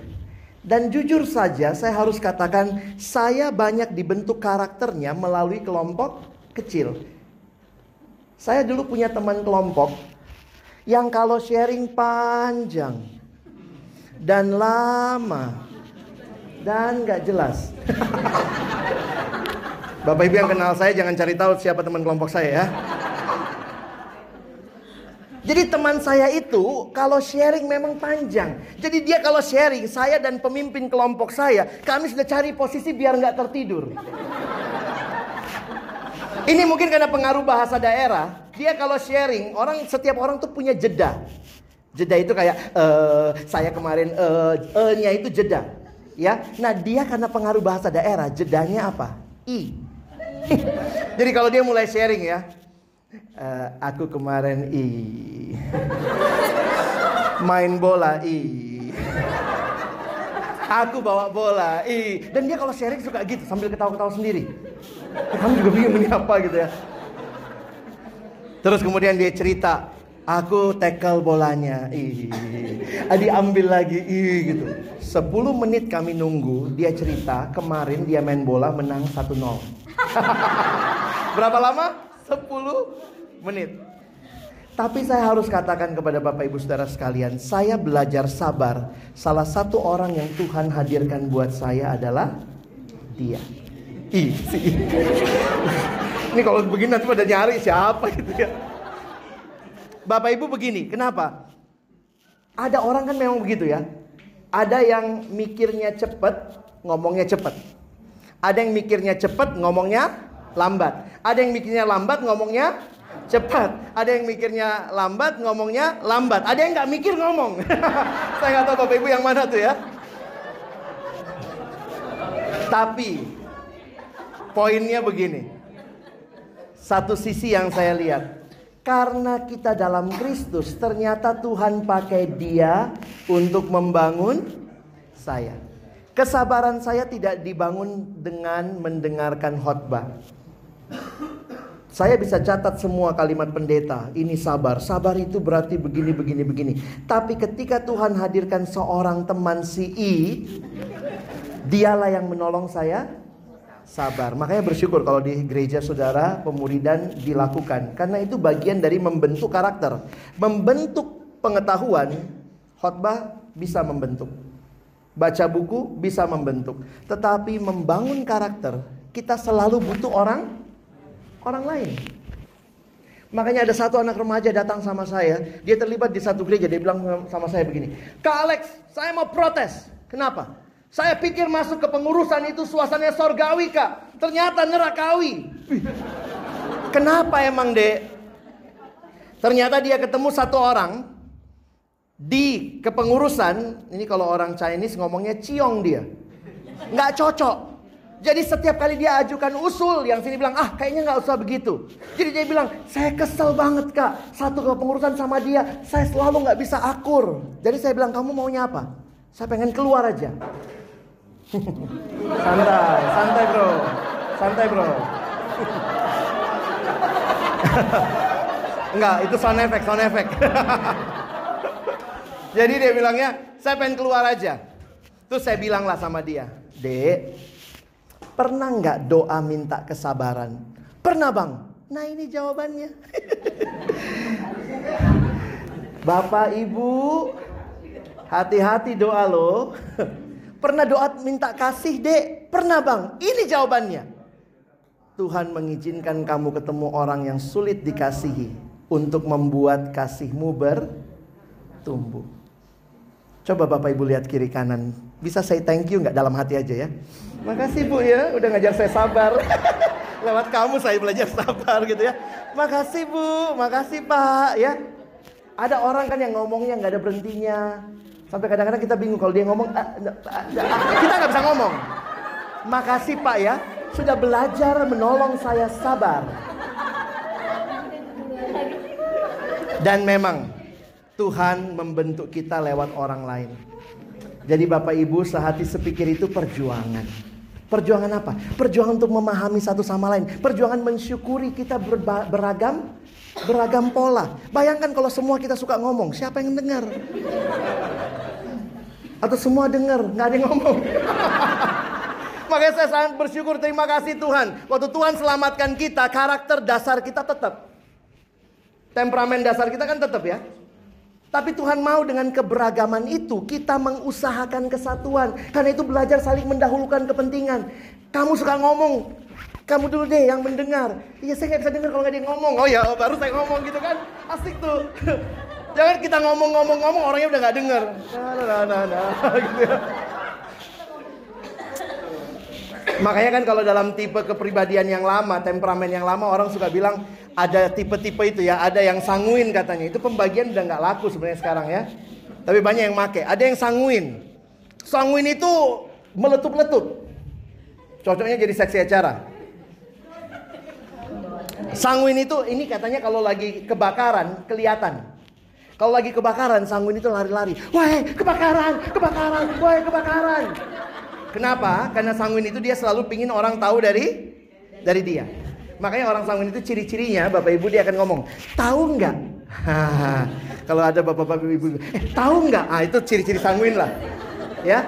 Dan jujur saja saya harus katakan saya banyak dibentuk karakternya melalui kelompok kecil. Saya dulu punya teman kelompok yang kalau sharing panjang dan lama dan gak jelas. [LAUGHS] Bapak Ibu yang kenal saya jangan cari tahu siapa teman kelompok saya ya. Jadi teman saya itu kalau sharing memang panjang. Jadi dia kalau sharing, saya dan pemimpin kelompok saya, kami sudah cari posisi biar nggak tertidur. Ini mungkin karena pengaruh bahasa daerah. Dia kalau sharing, orang setiap orang tuh punya jeda. Jeda itu kayak uh, saya kemarin eh uh, itu jeda. Ya. Nah, dia karena pengaruh bahasa daerah, jedanya apa? I. [LAUGHS] Jadi kalau dia mulai sharing ya, Uh, aku kemarin i main bola i aku bawa bola i dan dia kalau sharing suka gitu sambil ketawa-ketawa sendiri kamu juga bingung ini apa gitu ya terus kemudian dia cerita Aku tackle bolanya. Ih. Diambil lagi. Ih, gitu. 10 menit kami nunggu. Dia cerita kemarin dia main bola menang 1-0. [LAUGHS] Berapa lama? 10 menit. Tapi saya harus katakan kepada Bapak Ibu Saudara sekalian, saya belajar sabar. Salah satu orang yang Tuhan hadirkan buat saya adalah dia. Si. Ini kalau begini nanti pada nyari siapa gitu ya. Bapak Ibu begini, kenapa? Ada orang kan memang begitu ya. Ada yang mikirnya cepat, ngomongnya cepat. Ada yang mikirnya cepat, ngomongnya lambat. Ada yang mikirnya lambat, ngomongnya cepat. Ada yang mikirnya lambat, ngomongnya lambat. Ada yang nggak mikir ngomong. [LAUGHS] Saya nggak tahu Bapak Ibu yang mana tuh ya. Tapi poinnya begini. Satu sisi yang saya lihat, karena kita dalam Kristus, ternyata Tuhan pakai dia untuk membangun saya. Kesabaran saya tidak dibangun dengan mendengarkan khotbah. Saya bisa catat semua kalimat pendeta. Ini sabar. Sabar itu berarti begini, begini, begini. Tapi ketika Tuhan hadirkan seorang teman si I, dialah yang menolong saya sabar. Makanya bersyukur kalau di gereja saudara pemuridan dilakukan. Karena itu bagian dari membentuk karakter. Membentuk pengetahuan, khotbah bisa membentuk. Baca buku bisa membentuk. Tetapi membangun karakter, kita selalu butuh orang orang lain. Makanya ada satu anak remaja datang sama saya, dia terlibat di satu gereja, dia bilang sama saya begini, Kak Alex, saya mau protes. Kenapa? Saya pikir masuk ke pengurusan itu suasananya sorgawi kak. Ternyata nerakawi. Kenapa emang dek? Ternyata dia ketemu satu orang di kepengurusan. Ini kalau orang Chinese ngomongnya ciong dia. Nggak cocok. Jadi setiap kali dia ajukan usul, yang sini bilang, ah kayaknya nggak usah begitu. Jadi dia bilang, saya kesel banget kak, satu kepengurusan sama dia, saya selalu nggak bisa akur. Jadi saya bilang, kamu maunya apa? Saya pengen keluar aja santai, santai bro. Santai bro. Enggak, itu sound effect, sound effect. Jadi dia bilangnya, saya pengen keluar aja. Terus saya bilang lah sama dia, Dek, pernah nggak doa minta kesabaran? Pernah bang. Nah ini jawabannya. [LAUGHS] Bapak Ibu, hati-hati doa lo. Pernah doa minta kasih dek? Pernah bang? Ini jawabannya. Tuhan mengizinkan kamu ketemu orang yang sulit dikasihi. Untuk membuat kasihmu bertumbuh. Coba Bapak Ibu lihat kiri kanan. Bisa saya thank you nggak dalam hati aja ya? Makasih Bu ya, udah ngajar saya sabar. [LAUGHS] Lewat kamu saya belajar sabar gitu ya. Makasih Bu, makasih Pak ya. Ada orang kan yang ngomongnya nggak ada berhentinya. Sampai kadang-kadang kita bingung kalau dia ngomong, ah, ah, ah, kita nggak bisa ngomong. Makasih Pak ya, sudah belajar menolong saya sabar. Dan memang Tuhan membentuk kita lewat orang lain. Jadi Bapak Ibu sehati sepikir itu perjuangan. Perjuangan apa? Perjuangan untuk memahami satu sama lain. Perjuangan mensyukuri kita beragam beragam pola. Bayangkan kalau semua kita suka ngomong, siapa yang dengar? Atau semua dengar, nggak ada yang ngomong. [LAUGHS] Makanya saya sangat bersyukur, terima kasih Tuhan. Waktu Tuhan selamatkan kita, karakter dasar kita tetap. Temperamen dasar kita kan tetap ya. Tapi Tuhan mau dengan keberagaman itu kita mengusahakan kesatuan. Karena itu belajar saling mendahulukan kepentingan. Kamu suka ngomong, kamu dulu deh yang mendengar. Iya saya nggak bisa dengar kalau nggak yang ngomong. Oh ya baru saya ngomong gitu kan. Asik tuh. [LAUGHS] Jangan kita ngomong-ngomong-ngomong orangnya udah nggak dengar. Nah, nah, nah, nah, ya. Makanya kan kalau dalam tipe kepribadian yang lama, temperamen yang lama orang suka bilang ada tipe-tipe itu ya, ada yang sanguin katanya. Itu pembagian udah nggak laku sebenarnya sekarang ya. Tapi banyak yang make. Ada yang sanguin. Sanguin itu meletup-letup. Cocoknya jadi seksi acara. Sanguin itu ini katanya kalau lagi kebakaran kelihatan. Kalau lagi kebakaran, sanguin itu lari-lari. Wah, kebakaran, kebakaran, wah, kebakaran. Kenapa? Karena sanguin itu dia selalu pingin orang tahu dari dari dia. Makanya orang sanguin itu ciri-cirinya Bapak Ibu dia akan ngomong, tahu nggak? [LAUGHS] Kalau ada bapak-bapak ibu, eh tahu nggak? Ah itu ciri-ciri sanguin lah, ya.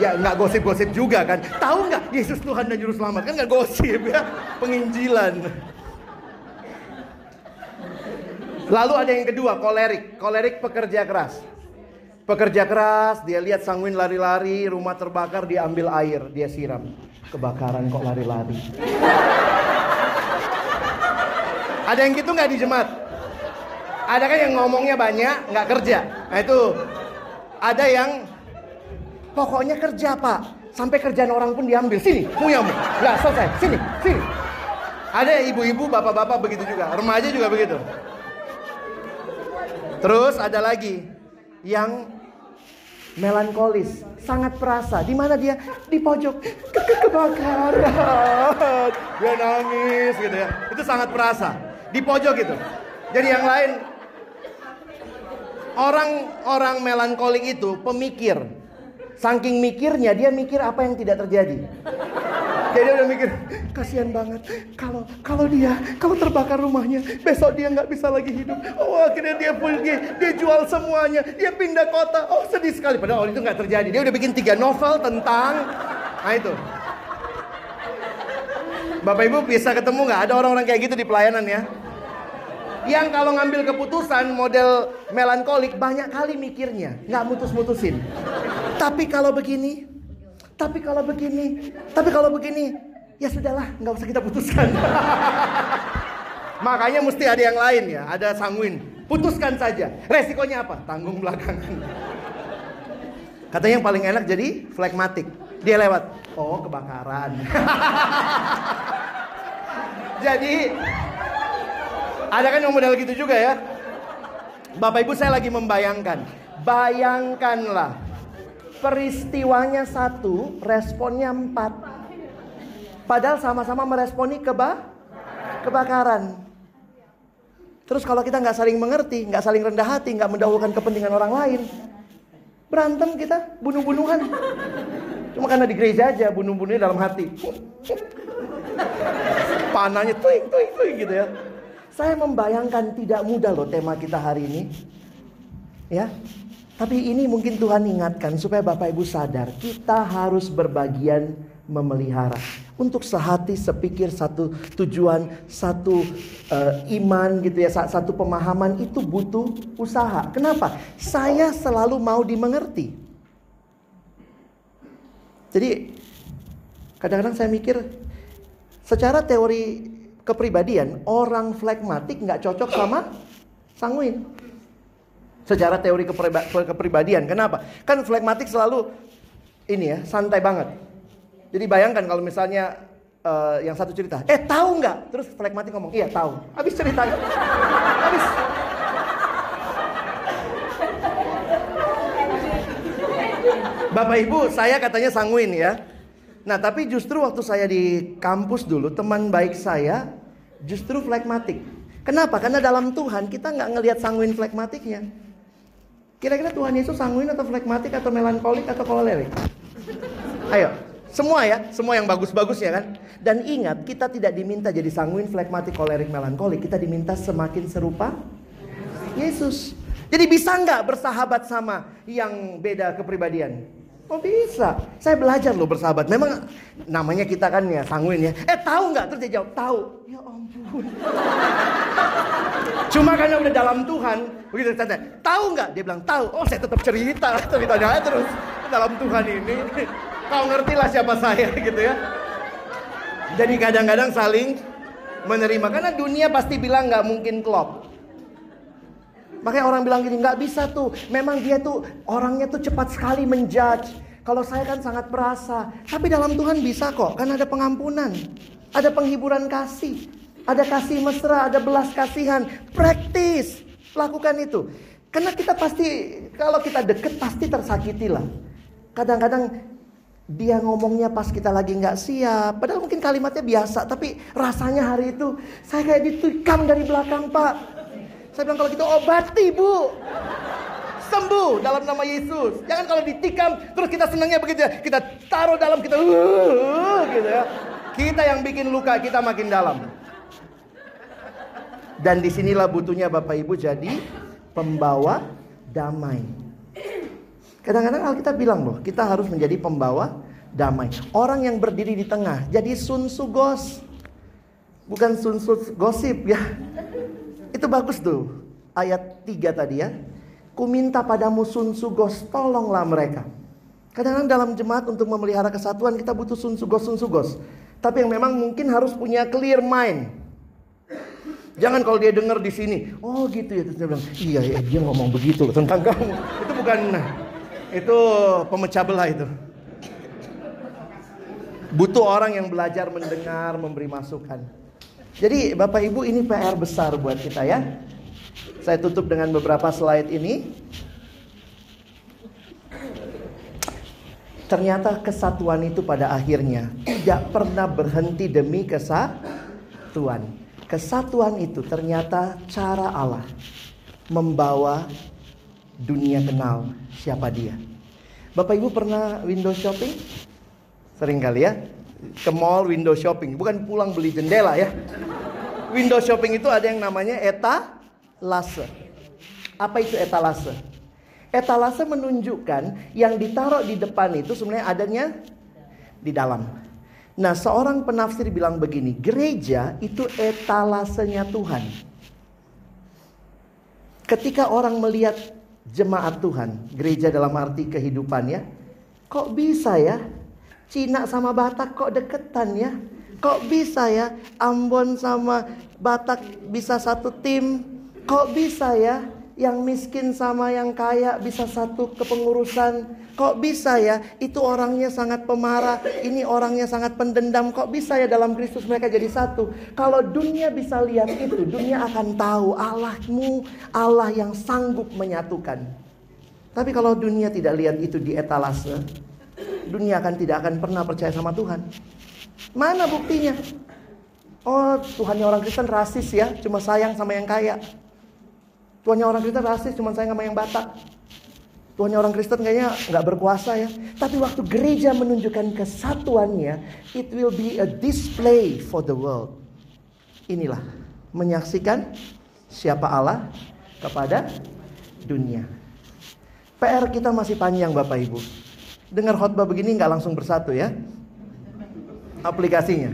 Ya nggak gosip-gosip juga kan? Tahu nggak? Yesus Tuhan dan Juru Selamat kan nggak gosip ya, penginjilan. Lalu ada yang kedua, kolerik. Kolerik pekerja keras. Pekerja keras, dia lihat sanguin lari-lari, rumah terbakar, dia ambil air, dia siram. Kebakaran kok lari-lari. Ada yang gitu nggak di jemaat? Ada kan yang ngomongnya banyak, nggak kerja. Nah itu. Ada yang pokoknya kerja pak. Sampai kerjaan orang pun diambil. Sini, punyamu. Nggak selesai. Sini, sini. Ada ibu-ibu, bapak-bapak begitu juga. Remaja juga begitu. Terus ada lagi yang melankolis, sangat perasa. Di mana dia? Di pojok. Ke -ke Kebakaran. [LAUGHS] Dia nangis gitu ya. Itu sangat perasa. Di pojok gitu. Jadi yang lain orang-orang melankolik itu pemikir. Saking mikirnya dia mikir apa yang tidak terjadi. Jadi udah mikir, kasihan banget. Kalau kalau dia, kalau terbakar rumahnya, besok dia nggak bisa lagi hidup. Oh akhirnya dia pergi, dia jual semuanya, dia pindah kota. Oh sedih sekali. Padahal itu nggak terjadi. Dia udah bikin tiga novel tentang, nah itu. Bapak Ibu bisa ketemu nggak? Ada orang-orang kayak gitu di pelayanan ya? Yang kalau ngambil keputusan model melankolik banyak kali mikirnya, nggak mutus-mutusin. Tapi kalau begini, tapi kalau begini, tapi kalau begini, ya sudahlah, nggak usah kita putuskan. [LAUGHS] Makanya mesti ada yang lain ya, ada sanguin. Putuskan saja. Resikonya apa? Tanggung belakangan. Katanya yang paling enak jadi flagmatik. Dia lewat. Oh, kebakaran. [LAUGHS] jadi ada kan yang model gitu juga ya. Bapak Ibu saya lagi membayangkan. Bayangkanlah. Peristiwanya satu, responnya empat. Padahal sama-sama meresponi keba kebakaran. Terus kalau kita nggak saling mengerti, nggak saling rendah hati, nggak mendahulukan kepentingan orang lain, berantem kita, bunuh-bunuhan. Cuma karena di gereja aja, bunuh-bunuhnya dalam hati. Panahnya tuing, tuing, tuing gitu ya. Saya membayangkan tidak mudah loh tema kita hari ini. Ya. Tapi ini mungkin Tuhan ingatkan supaya Bapak Ibu sadar, kita harus berbagian memelihara. Untuk sehati, sepikir, satu tujuan, satu uh, iman gitu ya, satu pemahaman itu butuh usaha. Kenapa? Saya selalu mau dimengerti. Jadi kadang-kadang saya mikir secara teori kepribadian, orang flagmatik nggak cocok sama sanguin. Secara teori kepribadian, kenapa? Kan flagmatik selalu ini ya, santai banget. Jadi bayangkan kalau misalnya uh, yang satu cerita, eh tahu nggak? Terus flagmatik ngomong, iya tahu. Habis cerita, habis. Bapak Ibu, saya katanya sanguin ya. Nah, tapi justru waktu saya di kampus dulu, teman baik saya justru flagmatik. Kenapa? Karena dalam Tuhan kita nggak ngelihat sanguin flagmatiknya. Kira-kira Tuhan Yesus sanguin atau flagmatik atau melankolik atau kolerik? Ayo, semua ya, semua yang bagus-bagus ya kan. Dan ingat, kita tidak diminta jadi sanguin, flagmatik, kolerik, melankolik. Kita diminta semakin serupa Yesus. Jadi bisa nggak bersahabat sama yang beda kepribadian? Oh bisa. Saya belajar loh bersahabat. Memang namanya kita kan ya sanguin ya. Eh tahu nggak? Terus dia jawab tahu. Ya ampun. Cuma karena udah dalam Tuhan, begitu tanya, tahu nggak? Dia bilang tahu. Oh saya tetap cerita, ceritanya terus dalam Tuhan ini. Kau ngerti lah siapa saya gitu ya. Jadi kadang-kadang saling menerima karena dunia pasti bilang nggak mungkin klop. Makanya orang bilang gini, nggak bisa tuh. Memang dia tuh orangnya tuh cepat sekali menjudge. Kalau saya kan sangat perasa. Tapi dalam Tuhan bisa kok, karena ada pengampunan. Ada penghiburan kasih. Ada kasih mesra, ada belas kasihan. Praktis. Lakukan itu. Karena kita pasti, kalau kita deket pasti tersakiti lah. Kadang-kadang dia ngomongnya pas kita lagi nggak siap. Padahal mungkin kalimatnya biasa, tapi rasanya hari itu saya kayak ditikam dari belakang pak. Saya bilang kalau gitu obati bu. Sembuh dalam nama Yesus. Jangan kalau ditikam terus kita senangnya begitu ya. Kita taruh dalam kita uh, gitu ya. Kita yang bikin luka kita makin dalam. Dan di sinilah butuhnya Bapak Ibu jadi pembawa damai. Kadang-kadang Alkitab bilang loh, kita harus menjadi pembawa damai. Orang yang berdiri di tengah jadi sun sugos. Bukan sun gosip ya. Itu bagus tuh. Ayat 3 tadi ya. Ku minta padamu sun sugos, tolonglah mereka. Kadang-kadang dalam jemaat untuk memelihara kesatuan kita butuh sun sugos, sun sugos. Tapi yang memang mungkin harus punya clear mind. Jangan kalau dia dengar di sini, oh gitu ya terus dia bilang, iya ya dia ngomong begitu tentang kamu. [LAUGHS] Itu bukan itu pemecah belah itu. Butuh orang yang belajar mendengar, memberi masukan. Jadi Bapak Ibu ini PR besar buat kita ya. Saya tutup dengan beberapa slide ini. Ternyata kesatuan itu pada akhirnya tidak pernah berhenti demi kesatuan. Kesatuan itu ternyata cara Allah membawa dunia kenal siapa dia. Bapak Ibu pernah window shopping? Sering kali ya. Ke mall window shopping, bukan pulang beli jendela ya. Window shopping itu ada yang namanya etalase. Apa itu etalase? Etalase menunjukkan yang ditaruh di depan itu sebenarnya adanya di dalam. Nah, seorang penafsir bilang begini, gereja itu etalasenya Tuhan. Ketika orang melihat jemaat Tuhan, gereja dalam arti kehidupannya, kok bisa ya Cina sama Batak kok deketan ya? Kok bisa ya Ambon sama Batak bisa satu tim? Kok bisa ya yang miskin sama yang kaya bisa satu kepengurusan. Kok bisa ya? Itu orangnya sangat pemarah, ini orangnya sangat pendendam. Kok bisa ya dalam Kristus mereka jadi satu? Kalau dunia bisa lihat itu, dunia akan tahu Allahmu, Allah yang sanggup menyatukan. Tapi kalau dunia tidak lihat itu di etalase, dunia akan tidak akan pernah percaya sama Tuhan. Mana buktinya? Oh, Tuhannya orang Kristen rasis ya, cuma sayang sama yang kaya. Tuannya orang Kristen rasis, cuma saya sama yang Batak. Tuannya orang Kristen kayaknya nggak berkuasa ya. Tapi waktu gereja menunjukkan kesatuannya, it will be a display for the world. Inilah menyaksikan siapa Allah kepada dunia. PR kita masih panjang Bapak Ibu. Dengar khotbah begini nggak langsung bersatu ya. Aplikasinya.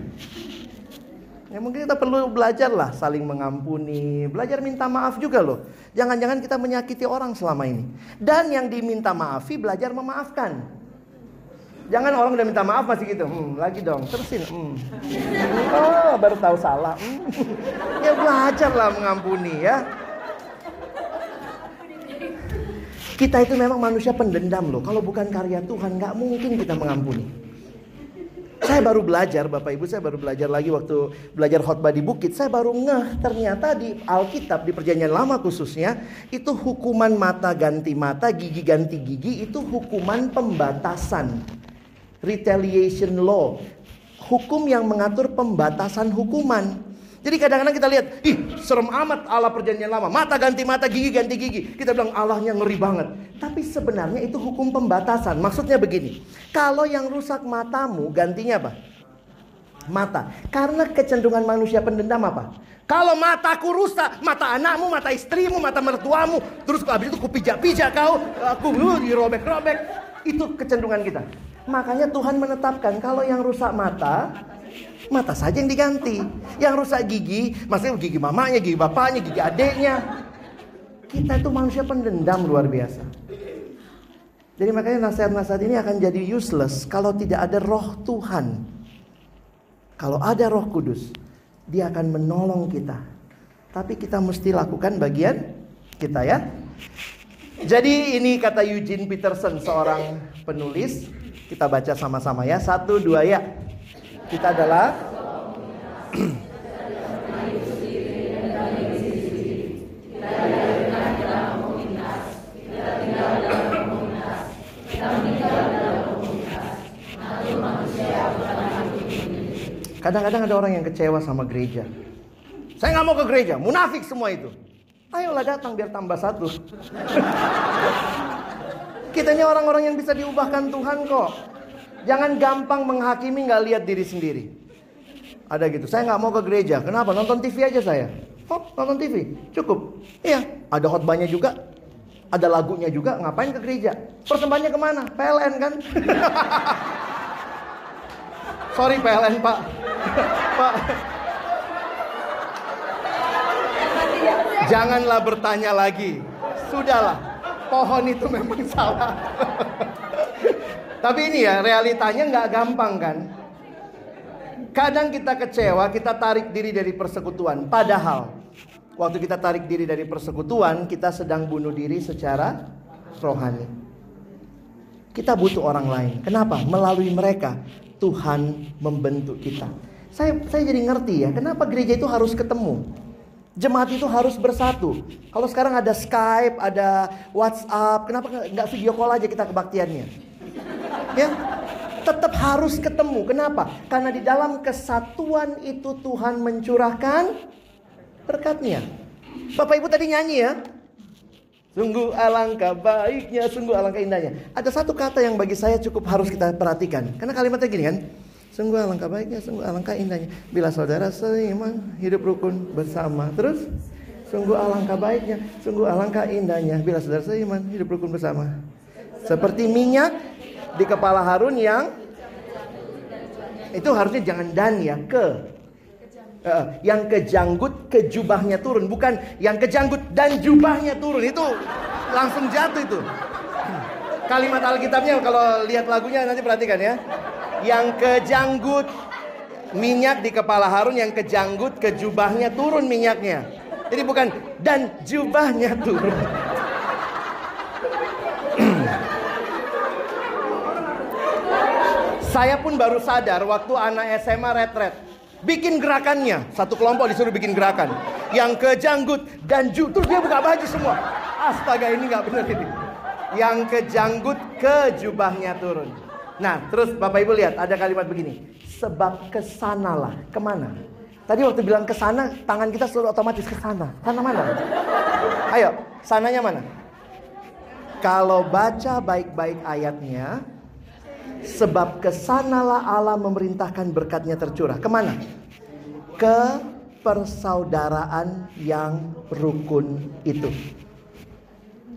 Ya mungkin kita perlu belajar lah saling mengampuni, belajar minta maaf juga loh. Jangan-jangan kita menyakiti orang selama ini. Dan yang diminta maafi belajar memaafkan. Jangan orang udah minta maaf masih gitu, hmm, lagi dong, terusin. Hmm. Oh, baru tahu salah. Hmm. Ya belajar lah mengampuni ya. Kita itu memang manusia pendendam loh. Kalau bukan karya Tuhan, nggak mungkin kita mengampuni. Saya baru belajar, Bapak Ibu, saya baru belajar lagi waktu belajar khotbah di bukit. Saya baru ngeh ternyata di Alkitab, di perjanjian lama khususnya, itu hukuman mata ganti mata, gigi ganti gigi, itu hukuman pembatasan. Retaliation law. Hukum yang mengatur pembatasan hukuman. Jadi kadang-kadang kita lihat, ih serem amat Allah perjanjian lama. Mata ganti mata, gigi ganti gigi. Kita bilang Allahnya ngeri banget. Tapi sebenarnya itu hukum pembatasan. Maksudnya begini. Kalau yang rusak matamu, gantinya apa? Mata. Karena kecenderungan manusia pendendam apa? Kalau mataku rusak, mata anakmu, mata istrimu, mata mertuamu, terus habis itu kupijak-pijak kau, aku dirobek-robek. Itu kecenderungan kita. Makanya Tuhan menetapkan kalau yang rusak mata, Mata saja yang diganti. Yang rusak gigi, maksudnya gigi mamanya, gigi bapaknya, gigi adiknya. Kita itu manusia pendendam luar biasa. Jadi makanya nasihat-nasihat ini akan jadi useless kalau tidak ada roh Tuhan. Kalau ada roh kudus, dia akan menolong kita. Tapi kita mesti lakukan bagian kita ya. Jadi ini kata Eugene Peterson seorang penulis. Kita baca sama-sama ya. Satu, dua ya. Kita adalah Kadang-kadang ada orang yang kecewa sama gereja. Saya nggak mau ke gereja, munafik semua itu. Ayolah datang biar tambah satu. [LAUGHS] Kita ini orang-orang yang bisa diubahkan Tuhan kok. Jangan gampang menghakimi nggak lihat diri sendiri. Ada gitu. Saya nggak mau ke gereja. Kenapa? Nonton TV aja saya. Oh, nonton TV. Cukup. Iya, ada khotbahnya juga. Ada lagunya juga, ngapain ke gereja? Persembahannya ke mana? PLN kan? [LAUGHS] Sorry PLN pak. [LAUGHS] pak. Janganlah bertanya lagi. Sudahlah. Pohon itu memang salah. [LAUGHS] Tapi ini ya realitanya nggak gampang kan. Kadang kita kecewa, kita tarik diri dari persekutuan. Padahal waktu kita tarik diri dari persekutuan, kita sedang bunuh diri secara rohani. Kita butuh orang lain. Kenapa? Melalui mereka Tuhan membentuk kita. Saya saya jadi ngerti ya, kenapa gereja itu harus ketemu. Jemaat itu harus bersatu. Kalau sekarang ada Skype, ada WhatsApp, kenapa nggak video call aja kita kebaktiannya? Ya, tetap harus ketemu. Kenapa? Karena di dalam kesatuan itu Tuhan mencurahkan berkatnya. Bapak Ibu tadi nyanyi ya. Sungguh alangkah baiknya, sungguh alangkah indahnya. Ada satu kata yang bagi saya cukup harus kita perhatikan. Karena kalimatnya gini kan. Sungguh alangkah baiknya, sungguh alangkah indahnya. Bila saudara seiman, hidup rukun bersama. Terus, sungguh alangkah baiknya, sungguh alangkah indahnya. Bila saudara seiman, hidup rukun bersama. Seperti minyak di kepala Harun yang itu harusnya jangan dan ya ke. Uh, yang kejanggut ke jubahnya turun bukan yang kejanggut dan jubahnya turun itu langsung jatuh itu. Kalimat Alkitabnya kalau lihat lagunya nanti perhatikan ya. Yang kejanggut minyak di kepala Harun yang kejanggut ke jubahnya turun minyaknya. Jadi bukan dan jubahnya turun Saya pun baru sadar waktu anak SMA retret. Bikin gerakannya. Satu kelompok disuruh bikin gerakan. Yang kejanggut dan ju. Terus dia buka baju semua. Astaga ini nggak benar ini. Yang kejanggut ke jubahnya turun. Nah terus Bapak Ibu lihat ada kalimat begini. Sebab ke sanalah. Ke mana? Tadi waktu bilang ke sana, tangan kita selalu otomatis ke sana. Sana mana? Ayo, sananya mana? Kalau baca baik-baik ayatnya, Sebab ke sanalah Allah memerintahkan berkatnya tercurah. Ke mana? Ke persaudaraan yang rukun itu.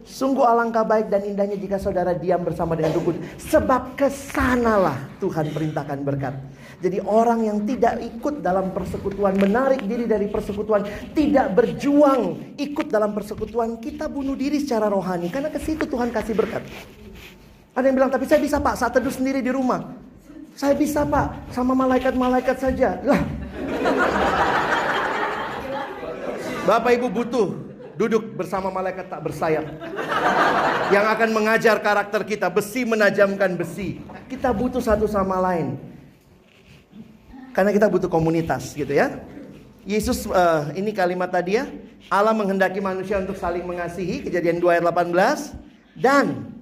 Sungguh alangkah baik dan indahnya jika saudara diam bersama dengan rukun. Sebab ke sanalah Tuhan perintahkan berkat. Jadi orang yang tidak ikut dalam persekutuan, menarik diri dari persekutuan, tidak berjuang ikut dalam persekutuan, kita bunuh diri secara rohani. Karena ke situ Tuhan kasih berkat. Ada yang bilang, tapi saya bisa pak saat teduh sendiri di rumah. Saya bisa pak, sama malaikat-malaikat saja. Lah. Bapak ibu butuh duduk bersama malaikat tak bersayap. Yang akan mengajar karakter kita, besi menajamkan besi. Kita butuh satu sama lain. Karena kita butuh komunitas gitu ya. Yesus uh, ini kalimat tadi ya. Allah menghendaki manusia untuk saling mengasihi, kejadian 2 ayat 18. Dan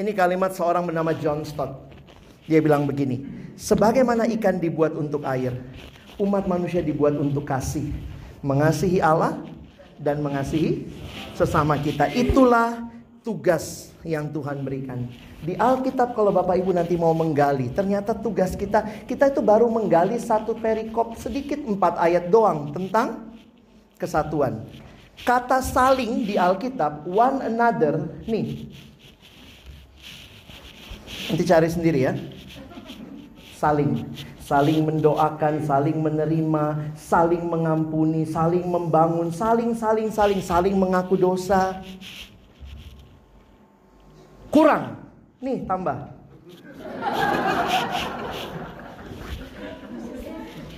ini kalimat seorang bernama John Stott. Dia bilang begini, sebagaimana ikan dibuat untuk air, umat manusia dibuat untuk kasih, mengasihi Allah dan mengasihi sesama kita. Itulah tugas yang Tuhan berikan. Di Alkitab kalau Bapak Ibu nanti mau menggali, ternyata tugas kita, kita itu baru menggali satu perikop sedikit empat ayat doang tentang kesatuan. Kata saling di Alkitab, one another, nih Nanti cari sendiri ya. Saling, saling mendoakan, saling menerima, saling mengampuni, saling membangun, saling saling saling saling mengaku dosa. Kurang. Nih, tambah.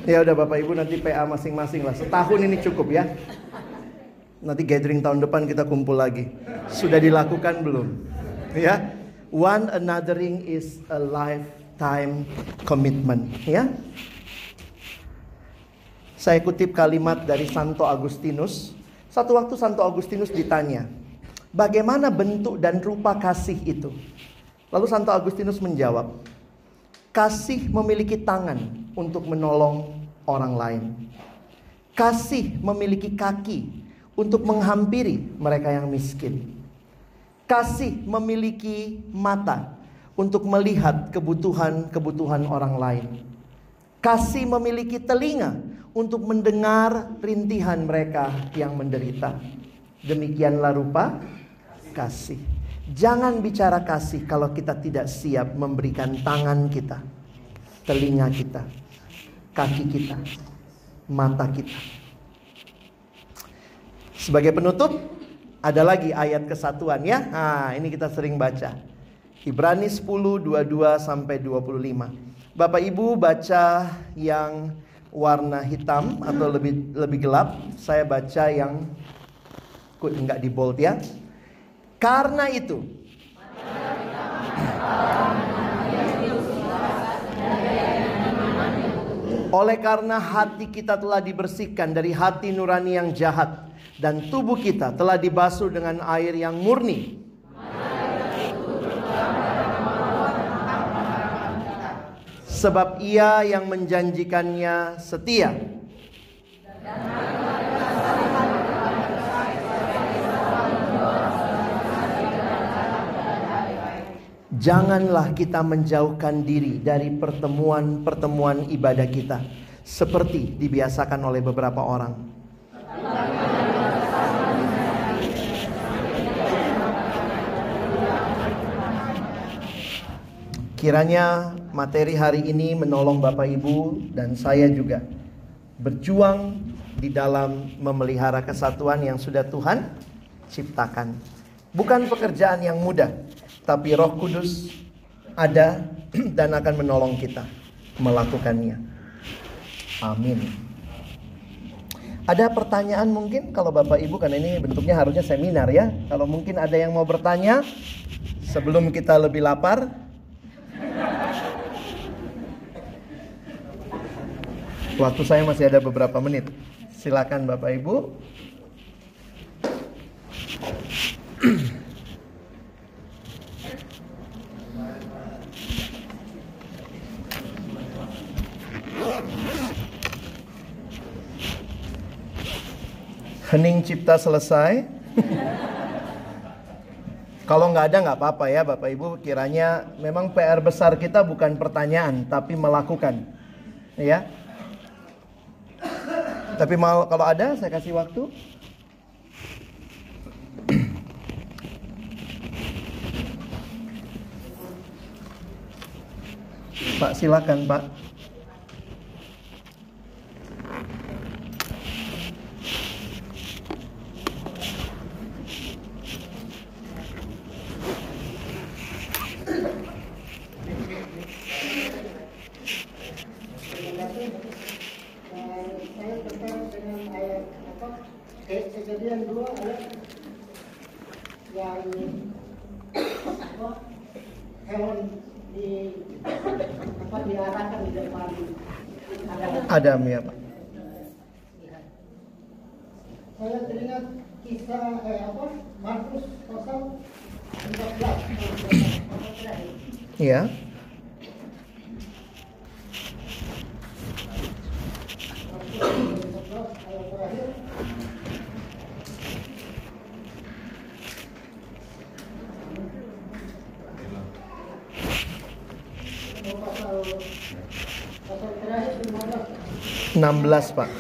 Ya udah Bapak Ibu nanti PA masing-masing lah. Setahun ini cukup ya. Nanti gathering tahun depan kita kumpul lagi. Sudah dilakukan belum? Ya. One anothering is a lifetime commitment, ya. Saya kutip kalimat dari Santo Agustinus. Satu waktu Santo Agustinus ditanya, bagaimana bentuk dan rupa kasih itu? Lalu Santo Agustinus menjawab, kasih memiliki tangan untuk menolong orang lain. Kasih memiliki kaki untuk menghampiri mereka yang miskin. Kasih memiliki mata untuk melihat kebutuhan-kebutuhan orang lain. Kasih memiliki telinga untuk mendengar rintihan mereka yang menderita. Demikianlah rupa kasih. Jangan bicara kasih kalau kita tidak siap memberikan tangan kita, telinga kita, kaki kita, mata kita. Sebagai penutup, ada lagi ayat kesatuan ya. Nah, ini kita sering baca. Ibrani 10 22 sampai 25. Bapak Ibu baca yang warna hitam atau lebih lebih gelap, saya baca yang enggak di bold ya. Karena itu Oleh karena hati kita telah dibersihkan dari hati nurani yang jahat dan tubuh kita telah dibasuh dengan air yang murni. Sebab ia yang menjanjikannya setia. Janganlah kita menjauhkan diri dari pertemuan-pertemuan ibadah kita seperti dibiasakan oleh beberapa orang. Kiranya materi hari ini menolong Bapak Ibu dan saya juga berjuang di dalam memelihara kesatuan yang sudah Tuhan ciptakan. Bukan pekerjaan yang mudah, tapi Roh Kudus ada [CLEARS THROAT] dan akan menolong kita melakukannya. Amin. Ada pertanyaan mungkin kalau Bapak Ibu karena ini bentuknya harusnya seminar ya. Kalau mungkin ada yang mau bertanya sebelum kita lebih lapar. Waktu saya masih ada beberapa menit. Silakan Bapak Ibu. Hening cipta selesai. Kalau nggak ada nggak apa-apa ya Bapak Ibu. Kiranya memang PR besar kita bukan pertanyaan tapi melakukan. Ya. Tapi mal kalau ada saya kasih waktu. Pak silakan Pak. ada ya Pak. Saya teringat kisah eh, apa? Markus pasal 14 Iya. Markus 16 Pak.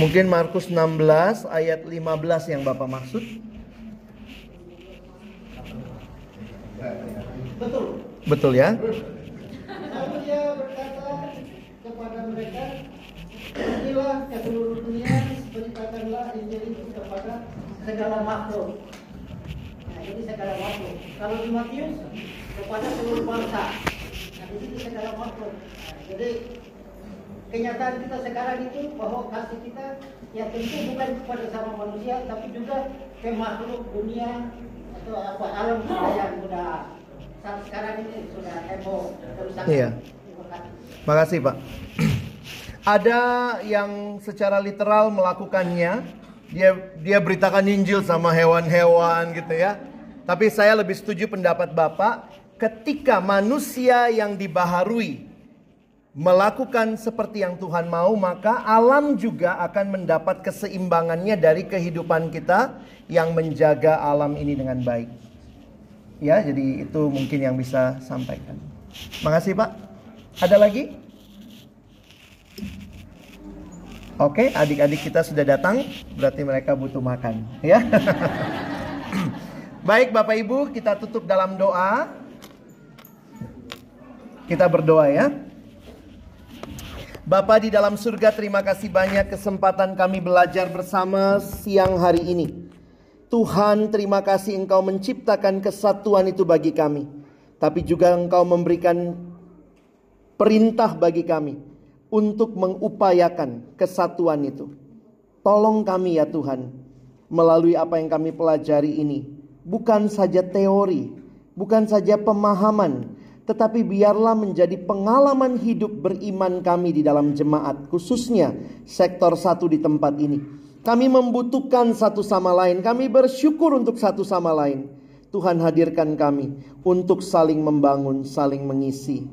Mungkin Markus 16 ayat 15 yang Bapak maksud? Betul. Betul ya? Lalu dia berkata kepada mereka, Inilah ke seluruh dunia, beritakanlah Injil itu kepada segala makhluk. Nah, jadi segala makhluk. Kalau di Matius kepada seluruh bangsa. Nah, di segala makhluk. Nah, jadi kenyataan kita sekarang itu bahwa kasih kita ya tentu bukan kepada sama manusia, tapi juga ke makhluk dunia atau apa alam yang sudah saat sekarang ini sudah heboh kerusakan. Iya. Makasih Pak. [CLEARS THROAT] Ada yang secara literal melakukannya, dia dia beritakan Injil sama hewan-hewan gitu ya. Tapi saya lebih setuju pendapat Bapak ketika manusia yang dibaharui melakukan seperti yang Tuhan mau, maka alam juga akan mendapat keseimbangannya dari kehidupan kita yang menjaga alam ini dengan baik. Ya, jadi itu mungkin yang bisa sampaikan. Makasih Pak. Ada lagi? Oke, adik-adik kita sudah datang, berarti mereka butuh makan, ya. [LAUGHS] Baik Bapak Ibu, kita tutup dalam doa. Kita berdoa ya. Bapa di dalam surga, terima kasih banyak kesempatan kami belajar bersama siang hari ini. Tuhan, terima kasih Engkau menciptakan kesatuan itu bagi kami, tapi juga Engkau memberikan perintah bagi kami untuk mengupayakan kesatuan itu. Tolong kami ya Tuhan, melalui apa yang kami pelajari ini, bukan saja teori, bukan saja pemahaman, tetapi biarlah menjadi pengalaman hidup beriman kami di dalam jemaat, khususnya sektor satu di tempat ini. Kami membutuhkan satu sama lain, kami bersyukur untuk satu sama lain. Tuhan hadirkan kami untuk saling membangun, saling mengisi.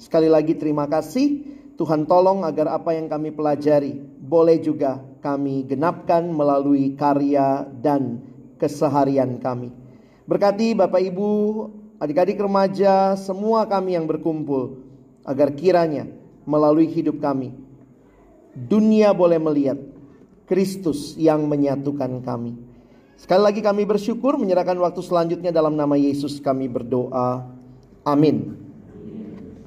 Sekali lagi terima kasih. Tuhan tolong agar apa yang kami pelajari boleh juga kami genapkan melalui karya dan keseharian kami. Berkati Bapak Ibu adik-adik remaja, semua kami yang berkumpul, agar kiranya melalui hidup kami, dunia boleh melihat Kristus yang menyatukan kami. Sekali lagi kami bersyukur menyerahkan waktu selanjutnya dalam nama Yesus kami berdoa. Amin.